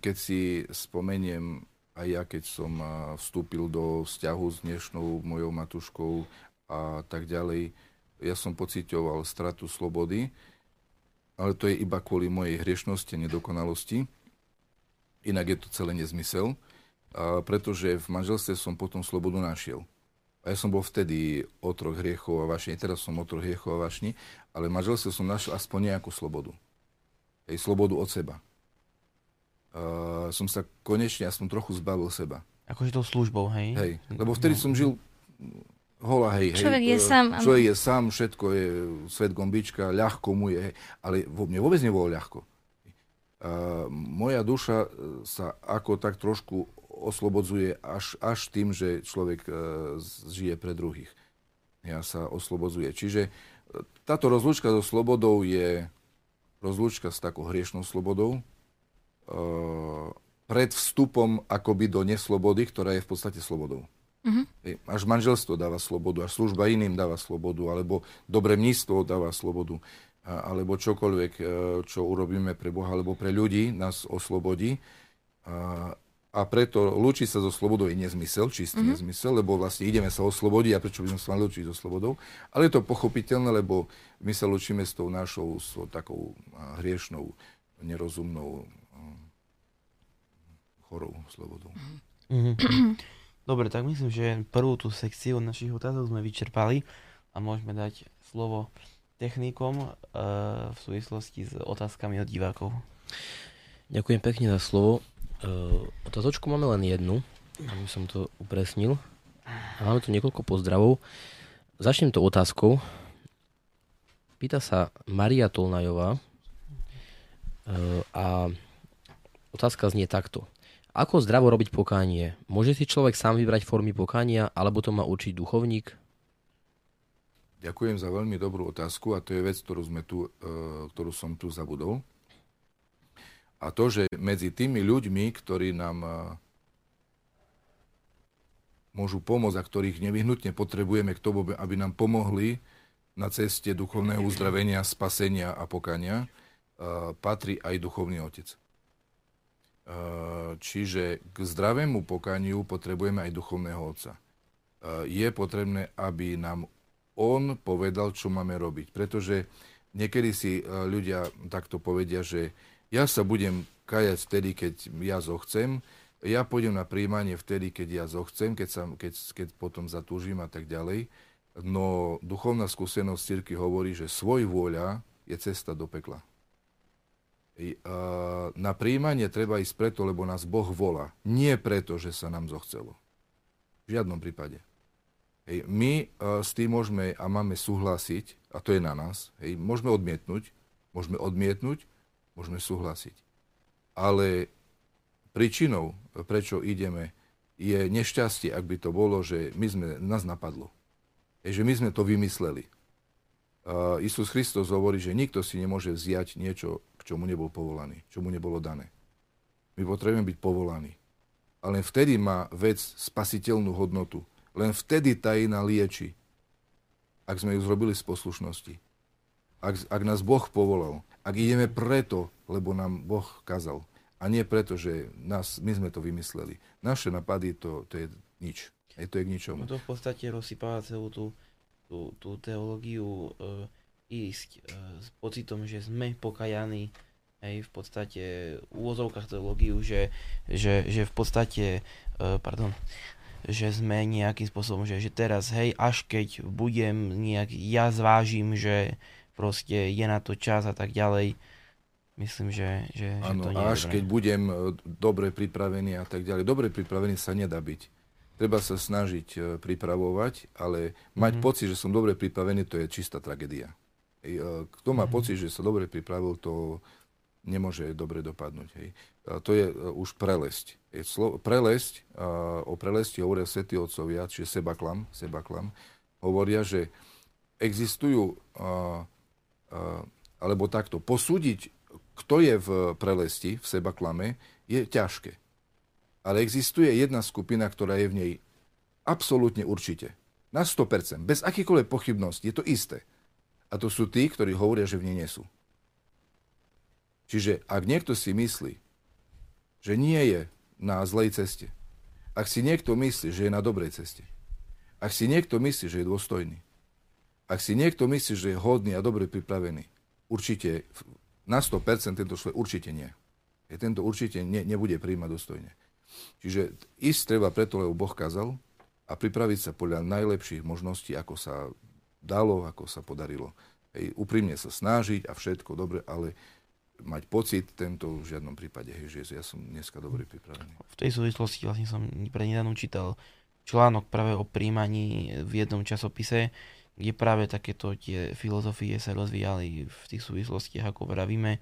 Keď si spomeniem aj ja, keď som vstúpil do vzťahu s dnešnou mojou matuškou a tak ďalej, ja som pocitoval stratu slobody, ale to je iba kvôli mojej hriešnosti a nedokonalosti Inak je to celé nezmysel, a pretože v manželstve som potom slobodu našiel. A ja som bol vtedy otrok hriechov a vášni, teraz som otrok hriechov a vášni, ale v manželstve som našiel aspoň nejakú slobodu. Hej, slobodu od seba. A som sa konečne aspoň trochu zbavil seba. Akože tou službou, hej? Hej, lebo vtedy no. som žil hola, hej, Človek hej, je sám. Človek je sám, všetko je svet gombička, ľahko mu je, hej, ale vo mne vôbec nebolo ľahko moja duša e, sa ako tak trošku oslobodzuje až, až tým, že človek e, žije pre druhých. Ja sa oslobodzuje. Čiže e, táto rozlúčka so slobodou je rozlúčka s takou hriešnou slobodou pred vstupom akoby do neslobody, ktorá je v podstate slobodou. Uh-huh. Až manželstvo dáva slobodu, až služba iným dáva slobodu, alebo dobré mníctvo dáva slobodu alebo čokoľvek, e, čo urobíme pre Boha alebo pre ľudí, nás oslobodí. A, a preto lúčiť sa so slobodou je nezmysel, čistý mm-hmm. nezmysel, lebo vlastne ideme sa oslobodiť a prečo by sme sa mali lúčiť so slobodou. Ale je to pochopiteľné, lebo my sa lúčime s tou našou s takou hriešnou, nerozumnou, chorou slobodou. Mm-hmm. Dobre, tak myslím, že prvú tú sekciu našich otázok sme vyčerpali a môžeme dať slovo technikom uh, v súvislosti s otázkami od divákov. Ďakujem pekne za slovo. Uh, otázočku máme len jednu, aby som to upresnil. A máme tu niekoľko pozdravov. Začnem to otázkou. Pýta sa Maria Tolnajová uh, a otázka znie takto. Ako zdravo robiť pokánie? Môže si človek sám vybrať formy pokánia, alebo to má určiť duchovník? Ďakujem za veľmi dobrú otázku a to je vec, ktorú, sme tu, e, ktorú som tu zabudol. A to, že medzi tými ľuďmi, ktorí nám e, môžu pomôcť a ktorých nevyhnutne potrebujeme k tomu, aby nám pomohli na ceste duchovného uzdravenia, spasenia a pokania, e, patrí aj duchovný otec. Čiže k zdravému pokaniu potrebujeme aj duchovného otca. Je potrebné, aby nám on povedal, čo máme robiť. Pretože niekedy si e, ľudia takto povedia, že ja sa budem kajať vtedy, keď ja zochcem, ja pôjdem na príjmanie vtedy, keď ja zochcem, keď, sa, keď, keď potom zatúžim a tak ďalej. No duchovná skúsenosť cirky hovorí, že svoj vôľa je cesta do pekla. Na príjmanie treba ísť preto, lebo nás Boh volá. Nie preto, že sa nám zochcelo. V žiadnom prípade. Hej, my s tým môžeme a máme súhlasiť, a to je na nás, hej, môžeme odmietnúť, môžeme odmietnúť, môžeme súhlasiť. Ale príčinou, prečo ideme, je nešťastie, ak by to bolo, že my sme, nás napadlo. Hej, že my sme to vymysleli. Uh, Isus Kristus hovorí, že nikto si nemôže vziať niečo, čomu nebol povolaný, čomu nebolo dané. My potrebujeme byť povolaní. Ale vtedy má vec spasiteľnú hodnotu len vtedy tá iná lieči, ak sme ju zrobili z poslušnosti. Ak, ak nás Boh povolal. Ak ideme preto, lebo nám Boh kazal. A nie preto, že nás, my sme to vymysleli. Naše napady, to, to je nič. Je to je k ničomu. No to v podstate rozsypáva celú tú, tú, tú teológiu e, ísť e, s pocitom, že sme pokajaní hej, v podstate úvozovkách teológiu, že, že, že v podstate, e, pardon, že sme nejakým spôsobom, že, že teraz, hej, až keď budem nejak, ja zvážim, že proste je na to čas a tak ďalej, myslím, že, že, ano, že to nie až je keď budem e, dobre pripravený a tak ďalej. Dobre pripravený sa nedá byť. treba sa snažiť e, pripravovať, ale mať mm-hmm. pocit, že som dobre pripravený, to je čistá tragédia. E, kto má pocit, že sa dobre pripravil, to nemôže dobre dopadnúť. Hej. To je uh, už prelesť. Je slo- prelesť, o prelesti hovoria svätí otcovia, čiže sebaklam, sebaklam, hovoria, že existujú, alebo takto, posúdiť, kto je v prelesti, v sebaklame, je ťažké. Ale existuje jedna skupina, ktorá je v nej absolútne určite. Na 100%, bez akýkoľvek pochybnosti. Je to isté. A to sú tí, ktorí hovoria, že v nej nie sú. Čiže ak niekto si myslí, že nie je na zlej ceste, ak si niekto myslí, že je na dobrej ceste, ak si niekto myslí, že je dôstojný, ak si niekto myslí, že je hodný a dobre pripravený, určite na 100% tento človek určite nie. Je tento určite ne, nebude príjmať dostojne. Čiže ísť treba preto, lebo Boh kazal a pripraviť sa podľa najlepších možností, ako sa dalo, ako sa podarilo. Hej, úprimne sa snažiť a všetko dobre, ale mať pocit, tento v žiadnom prípade, hej, že ja som dneska dobre pripravený. V tej súvislosti vlastne som pre nedávno čítal článok práve o príjmaní v jednom časopise, kde práve takéto tie filozofie sa rozvíjali v tých súvislostiach, ako vravíme.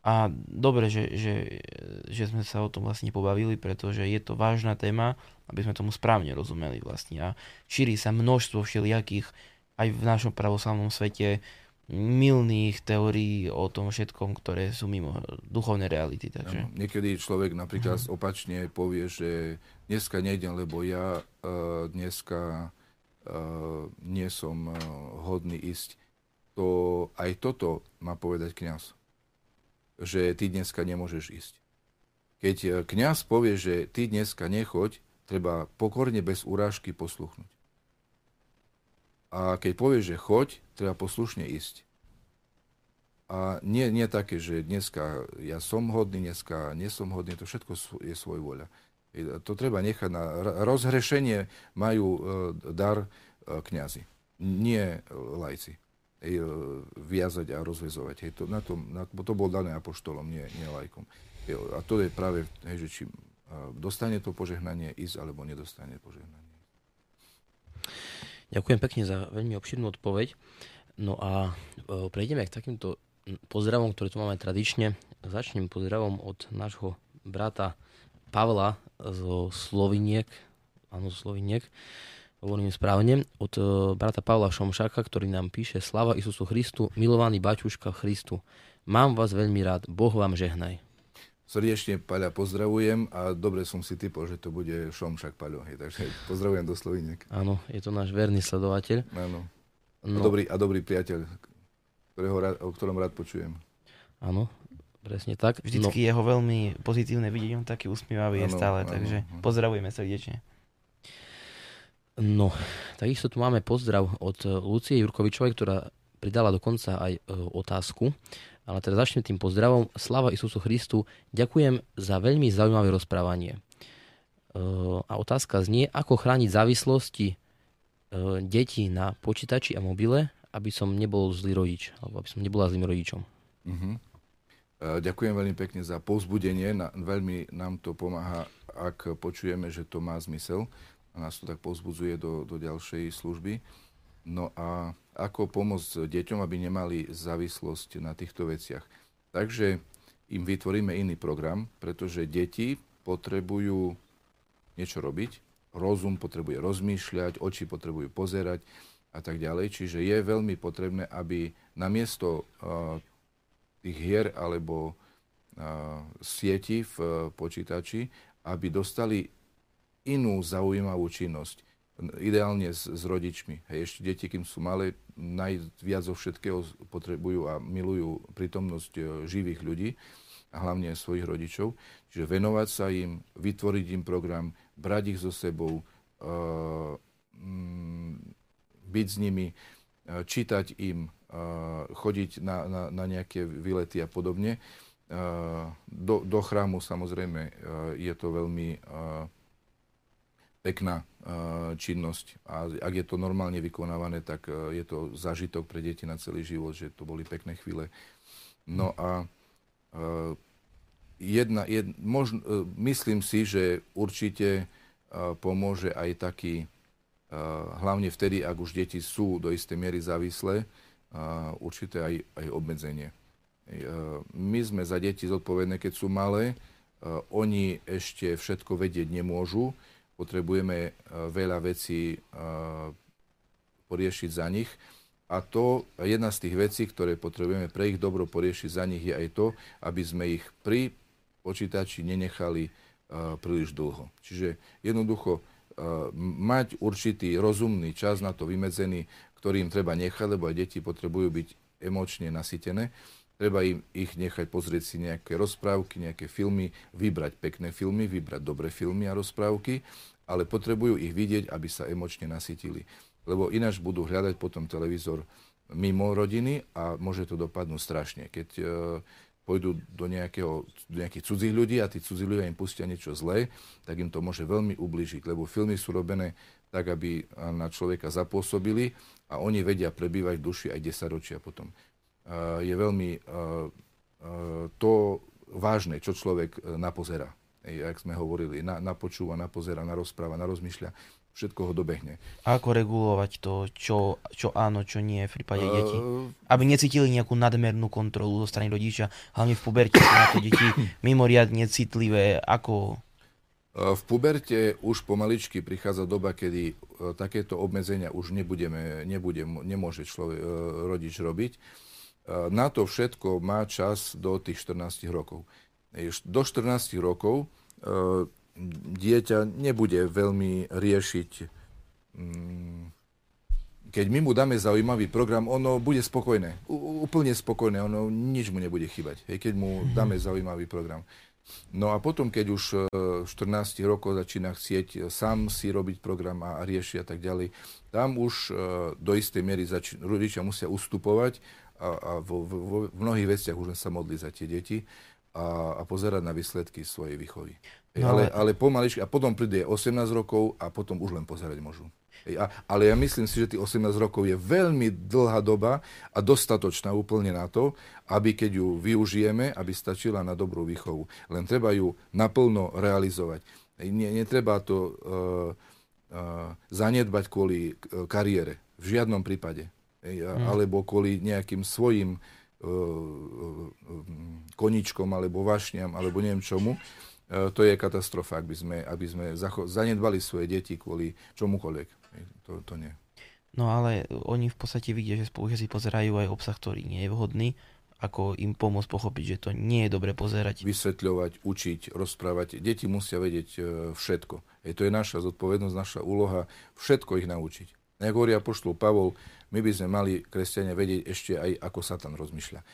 A dobre, že, že, že sme sa o tom vlastne pobavili, pretože je to vážna téma, aby sme tomu správne rozumeli vlastne. A šíri sa množstvo všelijakých aj v našom pravoslavnom svete milných teórií o tom všetkom, ktoré sú mimo duchovnej reality. Takže... Ano, niekedy človek napríklad uh-huh. opačne povie, že dneska nejdem, lebo ja uh, dneska uh, nie som uh, hodný ísť. To, aj toto má povedať kňaz. Že ty dneska nemôžeš ísť. Keď kňaz povie, že ty dneska nechoď, treba pokorne bez urážky posluchnúť. A keď povieš, že choď, treba poslušne ísť. A nie, nie také, že dneska ja som hodný, dneska nie som hodný, to všetko je svoj voľa. To treba nechať na rozhrešenie majú e, dar e, kňazi, nie lajci. E, viazať a rozvezovať. Hej, to, na tom, na, to bol dané apoštolom, nie, nie lajkom. A to je práve, hej, že či dostane to požehnanie ísť, alebo nedostane požehnanie. Ďakujem pekne za veľmi obširnú odpoveď. No a e, prejdeme k takýmto pozdravom, ktoré tu máme tradične. Začnem pozdravom od nášho brata Pavla zo Sloviniek. Áno, zo Sloviniek. Hovorím správne. Od e, brata Pavla Šomšaka, ktorý nám píše Slava Isusu Christu, milovaný baťuška Christu. Mám vás veľmi rád. Boh vám žehnaj. Srdečne Paľa pozdravujem a dobre som si typol, že to bude Šomšak Paľo. Takže pozdravujem do Sloviniek. Áno, je to náš verný sledovateľ. Áno. No. A, dobrý, a dobrý priateľ, ktorého rád, o ktorom rád počujem. Áno, presne tak. Vždycky no. jeho veľmi pozitívne vidieť, on taký usmievavý je stále, áno, takže áno. pozdravujeme srdečne. No, takisto tu máme pozdrav od Lucie Jurkovičovej, ktorá pridala dokonca aj e, otázku. Ale teda začnem tým pozdravom. Slava Isusu Christu. Ďakujem za veľmi zaujímavé rozprávanie. E, a otázka znie, ako chrániť závislosti e, detí na počítači a mobile, aby som nebol zlý rodič, alebo aby som nebola zlým rodičom. Uh-huh. Ďakujem veľmi pekne za povzbudenie. Na, veľmi nám to pomáha, ak počujeme, že to má zmysel. A nás to tak povzbudzuje do, do ďalšej služby. No a ako pomôcť deťom, aby nemali závislosť na týchto veciach. Takže im vytvoríme iný program, pretože deti potrebujú niečo robiť, rozum potrebuje rozmýšľať, oči potrebujú pozerať a tak ďalej. Čiže je veľmi potrebné, aby namiesto uh, tých hier alebo uh, sieti v uh, počítači, aby dostali inú zaujímavú činnosť ideálne s, s rodičmi. Hej, ešte deti, kým sú malé, najviac zo všetkého potrebujú a milujú prítomnosť e, živých ľudí a hlavne svojich rodičov. Čiže venovať sa im, vytvoriť im program, brať ich so sebou, uh, byť s nimi, uh, čítať im, uh, chodiť na, na, na nejaké výlety a podobne. Do, do chrámu samozrejme je to veľmi pekná eh, činnosť. A ak je to normálne vykonávané, tak eh, je to zážitok pre deti na celý život, že to boli pekné chvíle. No a eh, jedna, jed, možno, myslím si, že určite pomôže aj taký, hlavne vtedy, ak už deti sú do istej miery závislé, určité aj, aj obmedzenie. My sme za deti zodpovedné, keď sú malé, oni ešte všetko vedieť nemôžu, potrebujeme veľa vecí poriešiť za nich. A to jedna z tých vecí, ktoré potrebujeme pre ich dobro poriešiť za nich, je aj to, aby sme ich pri počítači nenechali uh, príliš dlho. Čiže jednoducho mať určitý rozumný čas na to vymedzený, ktorý im treba nechať, lebo aj deti potrebujú byť emočne nasytené. Treba im ich nechať pozrieť si nejaké rozprávky, nejaké filmy, vybrať pekné filmy, vybrať dobré filmy a rozprávky, ale potrebujú ich vidieť, aby sa emočne nasytili lebo ináč budú hľadať potom televízor mimo rodiny a môže to dopadnúť strašne. Keď e, pôjdu do, nejakého, do nejakých cudzích ľudí a tí cudzí ľudia im pustia niečo zlé, tak im to môže veľmi ubližiť, lebo filmy sú robené tak, aby na človeka zapôsobili a oni vedia prebývať v duši aj 10 ročia potom. E, je veľmi e, e, to vážne, čo človek napozera. Ej, jak sme hovorili, na, napočúva, napozera, narozpráva, narozmýšľa všetko ho dobehne. A ako regulovať to, čo, čo áno, čo nie v prípade uh, detí? Aby necítili nejakú nadmernú kontrolu zo strany rodiča, hlavne v puberte sú na to deti mimoriadne citlivé. Ako... V puberte už pomaličky prichádza doba, kedy takéto obmedzenia už nebudeme, nebude, nemôže človek, rodič robiť. Na to všetko má čas do tých 14 rokov. Do 14 rokov dieťa nebude veľmi riešiť, mm, keď my mu dáme zaujímavý program, ono bude spokojné, úplne spokojné, ono nič mu nebude chýbať, hej, keď mu mhm. dáme zaujímavý program. No a potom, keď už v 14 rokov začína chcieť sám si robiť program a riešiť a tak ďalej, tam už do istej miery zač- rodičia musia ustupovať a, a vo, vo, v mnohých veciach už len sa modli za tie deti a, a pozerať na výsledky svojej výchovy. No, ale, ale pomaličky, a potom príde 18 rokov a potom už len pozerať môžu. A, ale ja myslím si, že tých 18 rokov je veľmi dlhá doba a dostatočná úplne na to, aby keď ju využijeme, aby stačila na dobrú výchovu. Len treba ju naplno realizovať. Nie, netreba to uh, uh, zanedbať kvôli uh, kariére. V žiadnom prípade. Hmm. Alebo kvôli nejakým svojim koničkom alebo vašňam alebo neviem čomu E, to je katastrofa, ak by sme, aby sme zanedbali svoje deti kvôli čomukoľvek. To, to nie. No ale oni v podstate vidia, že spolužiaci pozerajú aj obsah, ktorý nie je vhodný, ako im pomôcť pochopiť, že to nie je dobre pozerať. Vysvetľovať, učiť, rozprávať. Deti musia vedieť e, všetko. Je to je naša zodpovednosť, naša úloha všetko ich naučiť. Jak hovorí apoštol Pavol, my by sme mali kresťania vedieť ešte aj, ako Satan rozmýšľa. E,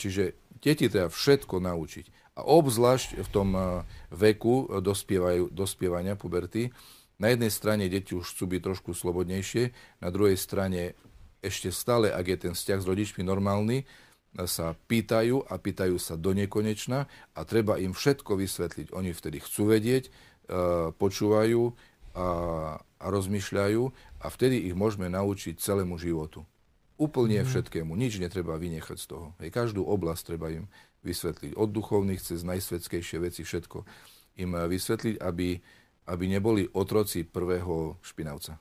čiže deti treba všetko naučiť. A obzvlášť v tom eh, veku dospievania puberty, na jednej strane deti už chcú byť trošku slobodnejšie, na druhej strane ešte stále, ak je ten vzťah s rodičmi normálny, sa pýtajú a pýtajú sa do nekonečna a treba im všetko vysvetliť. Oni vtedy chcú vedieť, počúvajú a, a rozmýšľajú a vtedy ich môžeme naučiť celému životu. Úplne mm. všetkému. Nič netreba vynechať z toho. Hej, každú oblasť treba im vysvetliť. Od duchovných cez najsvetskejšie veci všetko im vysvetliť, aby, aby neboli otroci prvého špinavca,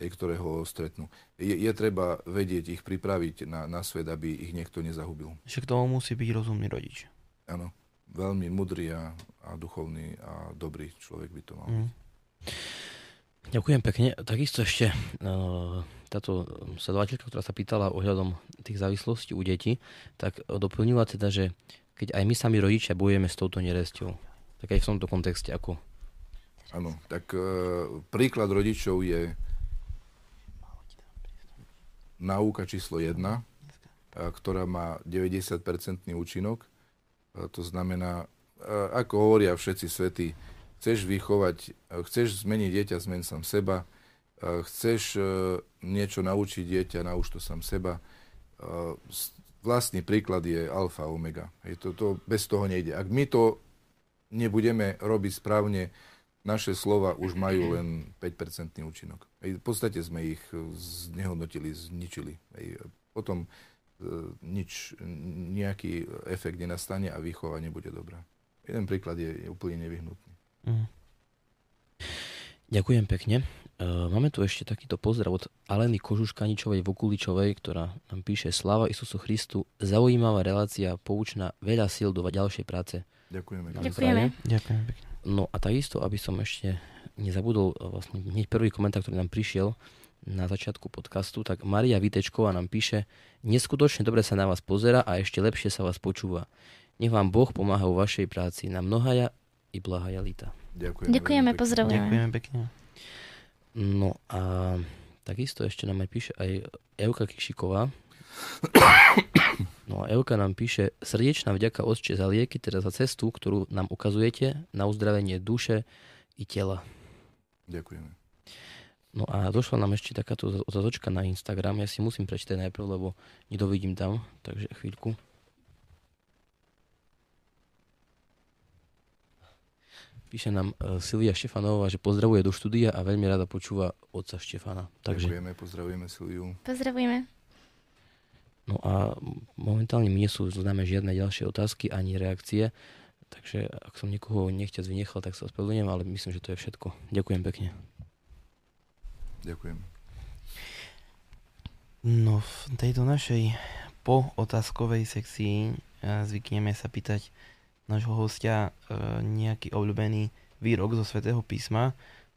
ktorého stretnú. Je, je treba vedieť ich pripraviť na, na svet, aby ich niekto nezahubil. Však tomu musí byť rozumný rodič. Áno, veľmi mudrý a, a duchovný a dobrý človek by to mal mm. Ďakujem pekne. Takisto ešte uh, táto sledovateľka, ktorá sa pýtala ohľadom tých závislostí u detí, tak doplnila teda, že keď aj my sami rodičia bojujeme s touto neresťou, tak aj v tomto kontexte ako? Áno, tak uh, príklad rodičov je náuka číslo 1, uh, ktorá má 90-percentný účinok. To znamená, ako hovoria všetci svety, chceš vychovať, chceš zmeniť dieťa, zmen sám seba, chceš niečo naučiť dieťa, nauč to sám seba. Vlastný príklad je alfa, omega. Hej, to, to, bez toho nejde. Ak my to nebudeme robiť správne, naše slova už majú len 5% účinok. V podstate sme ich znehodnotili, zničili. Potom nič, nejaký efekt nenastane a výchova nebude dobrá. Jeden príklad je, je úplne nevyhnutný. Mm. Ďakujem pekne. E, máme tu ešte takýto pozdrav od Aleny Kožuškaničovej Vokuličovej, ktorá nám píše Sláva Isusu Christu, zaujímavá relácia, poučná, veľa síl do ďalšej práce. Ďakujeme. Ďakujeme. Ďakujem pekne. No a takisto, aby som ešte nezabudol, e, vlastne hneď prvý komentár, ktorý nám prišiel na začiatku podcastu, tak Maria Vitečková nám píše, neskutočne dobre sa na vás pozera a ešte lepšie sa vás počúva. Nech vám Boh pomáha vo vašej práci. Na mnohaja i blahaja lita. Ďakujeme. Ďakujeme, pozdravujeme. Ďakujem pekne. No a takisto ešte nám aj píše aj Euka Kišiková. No a Euka nám píše srdečná vďaka Otče za lieky, teda za cestu, ktorú nám ukazujete na uzdravenie duše i tela. Ďakujeme. No a došla nám ešte takáto otázočka na Instagram. Ja si musím prečítať najprv, lebo nedovidím tam, takže chvíľku. Píše nám uh, Silvia Štefanová, že pozdravuje do štúdia a veľmi rada počúva otca Štefana. Takže, Ďakujeme, pozdravujeme Silviu. Pozdravujeme. no a momentálne mi nie sú známe žiadne ďalšie otázky ani reakcie, takže ak som niekoho nechťac vynechal, tak sa ospravedlňujem, ale myslím, že to je všetko. Ďakujem pekne. Ďakujem. No v tejto našej po otázkovej sekcii eh, zvykneme sa pýtať nášho hostia eh, nejaký obľúbený výrok zo svätého písma.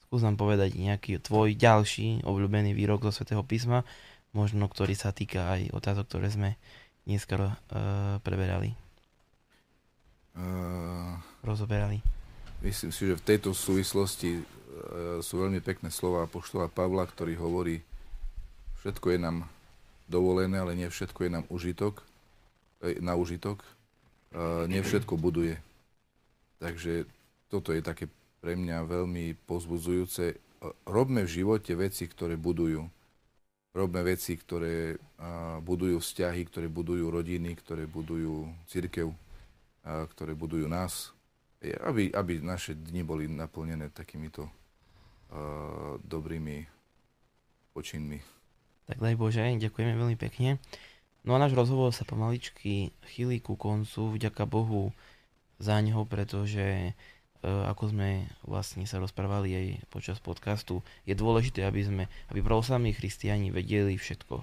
Skús nám povedať nejaký tvoj ďalší obľúbený výrok zo svätého písma, možno ktorý sa týka aj otázok, ktoré sme dneska uh, preberali, Uh, rozoberali. myslím si, že v tejto súvislosti uh, sú veľmi pekné slova apoštola Pavla, ktorý hovorí, všetko je nám dovolené, ale nie všetko je nám užitok, na užitok. Uh, nie všetko buduje. Takže toto je také pre mňa veľmi pozbudzujúce. Robme v živote veci, ktoré budujú. Robme veci, ktoré budujú vzťahy, ktoré budujú rodiny, ktoré budujú církev, ktoré budujú nás. Je, Aby, aby naše dni boli naplnené takýmito dobrými počinmi. Tak daj Bože, ďakujeme veľmi pekne. No a náš rozhovor sa pomaličky chýli ku koncu, vďaka Bohu za neho, pretože e, ako sme vlastne sa rozprávali aj počas podcastu, je dôležité, aby sme, aby pravoslavní christiani vedeli všetko.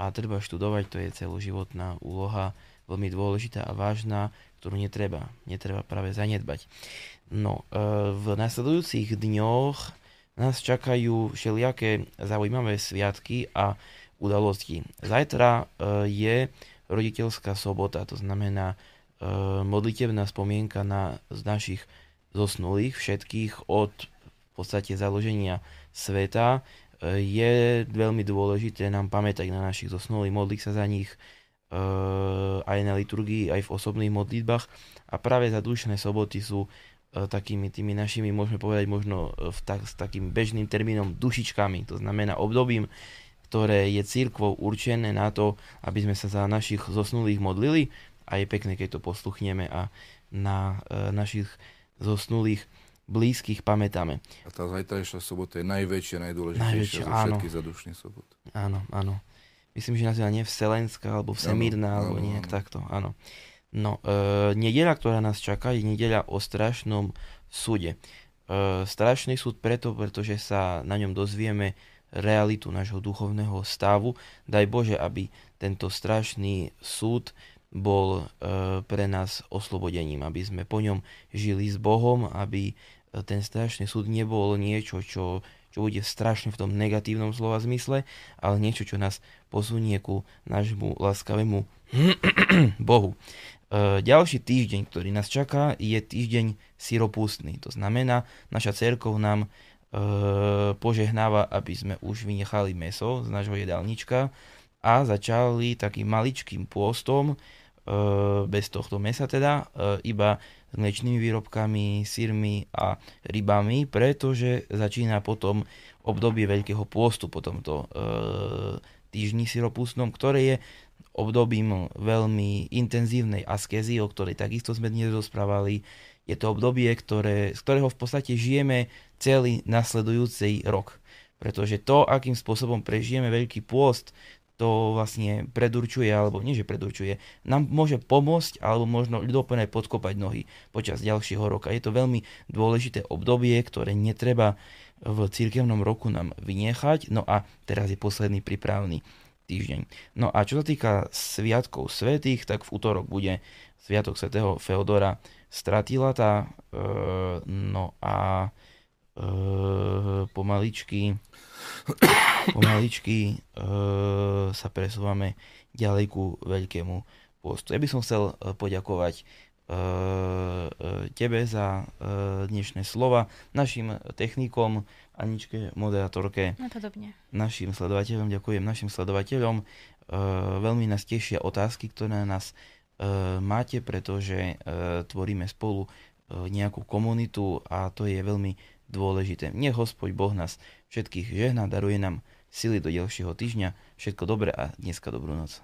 A treba študovať, to je celoživotná úloha, veľmi dôležitá a vážna, ktorú netreba, netreba práve zanedbať. No, e, v nasledujúcich dňoch nás čakajú všelijaké zaujímavé sviatky a udalosti. Zajtra e, je roditeľská sobota, to znamená e, modlitebná spomienka na z našich zosnulých, všetkých od v podstate založenia sveta. E, Je veľmi dôležité nám pamätať na našich zosnulých, modliť sa za nich aj na liturgii, aj v osobných modlitbách. A práve za dušné soboty sú takými tými našimi, môžeme povedať možno v tak, s takým bežným termínom dušičkami, to znamená obdobím, ktoré je církvou určené na to, aby sme sa za našich zosnulých modlili a je pekné, keď to posluchneme a na e, našich zosnulých blízkych pamätáme. A tá zajtrajšia sobota je najväčšia, najdôležitejšia Najväčšia, zo áno. všetkých zadušných sobot. Áno, áno. Myslím, že nazýva nie Vselenská, alebo Vsemírna, alebo áno, nejak áno. takto, áno. No, e, nedeľa, ktorá nás čaká, je nedeľa o strašnom súde. E, strašný súd preto, pretože sa na ňom dozvieme realitu nášho duchovného stavu. Daj Bože, aby tento strašný súd bol e, pre nás oslobodením, aby sme po ňom žili s Bohom, aby e, ten strašný súd nebol niečo, čo, čo bude strašne v tom negatívnom slova zmysle, ale niečo, čo nás posunie ku nášmu láskavému Bohu. E, ďalší týždeň, ktorý nás čaká, je týždeň syropustný. To znamená, naša cerkov nám požehnáva, aby sme už vynechali meso z nášho jedálnička a začali takým maličkým pôstom, bez tohto mesa teda, iba s mliečnými výrobkami, sírmi a rybami, pretože začína potom obdobie Veľkého pôstu po tomto týždni syropustnom, ktoré je obdobím veľmi intenzívnej askezy, o ktorej takisto sme dnes rozprávali. Je to obdobie, ktoré, z ktorého v podstate žijeme celý nasledujúci rok. Pretože to, akým spôsobom prežijeme Veľký pôst, to vlastne predurčuje, alebo nie, že predurčuje, nám môže pomôcť, alebo možno ľudoplne podkopať nohy počas ďalšieho roka. Je to veľmi dôležité obdobie, ktoré netreba v cirkevnom roku nám vyniechať. No a teraz je posledný prípravný týždeň. No a čo sa týka sviatkov svetých, tak v útorok bude sviatok svätého Feodora Stratilata, e, no a pomaličky pomaličky sa presúvame ďalej ku veľkému postu. Ja by som chcel e, poďakovať e, tebe za e, dnešné slova, našim technikom, Aničke, moderátorke, Napodobne. našim sledovateľom, ďakujem našim sledovateľom. Veľmi nás tešia otázky, ktoré nás e, máte, pretože tvoríme spolu nejakú komunitu a to je veľmi dôležité. Nech Hospod Boh nás všetkých žehná, daruje nám sily do ďalšieho týždňa. Všetko dobré a dneska dobrú noc.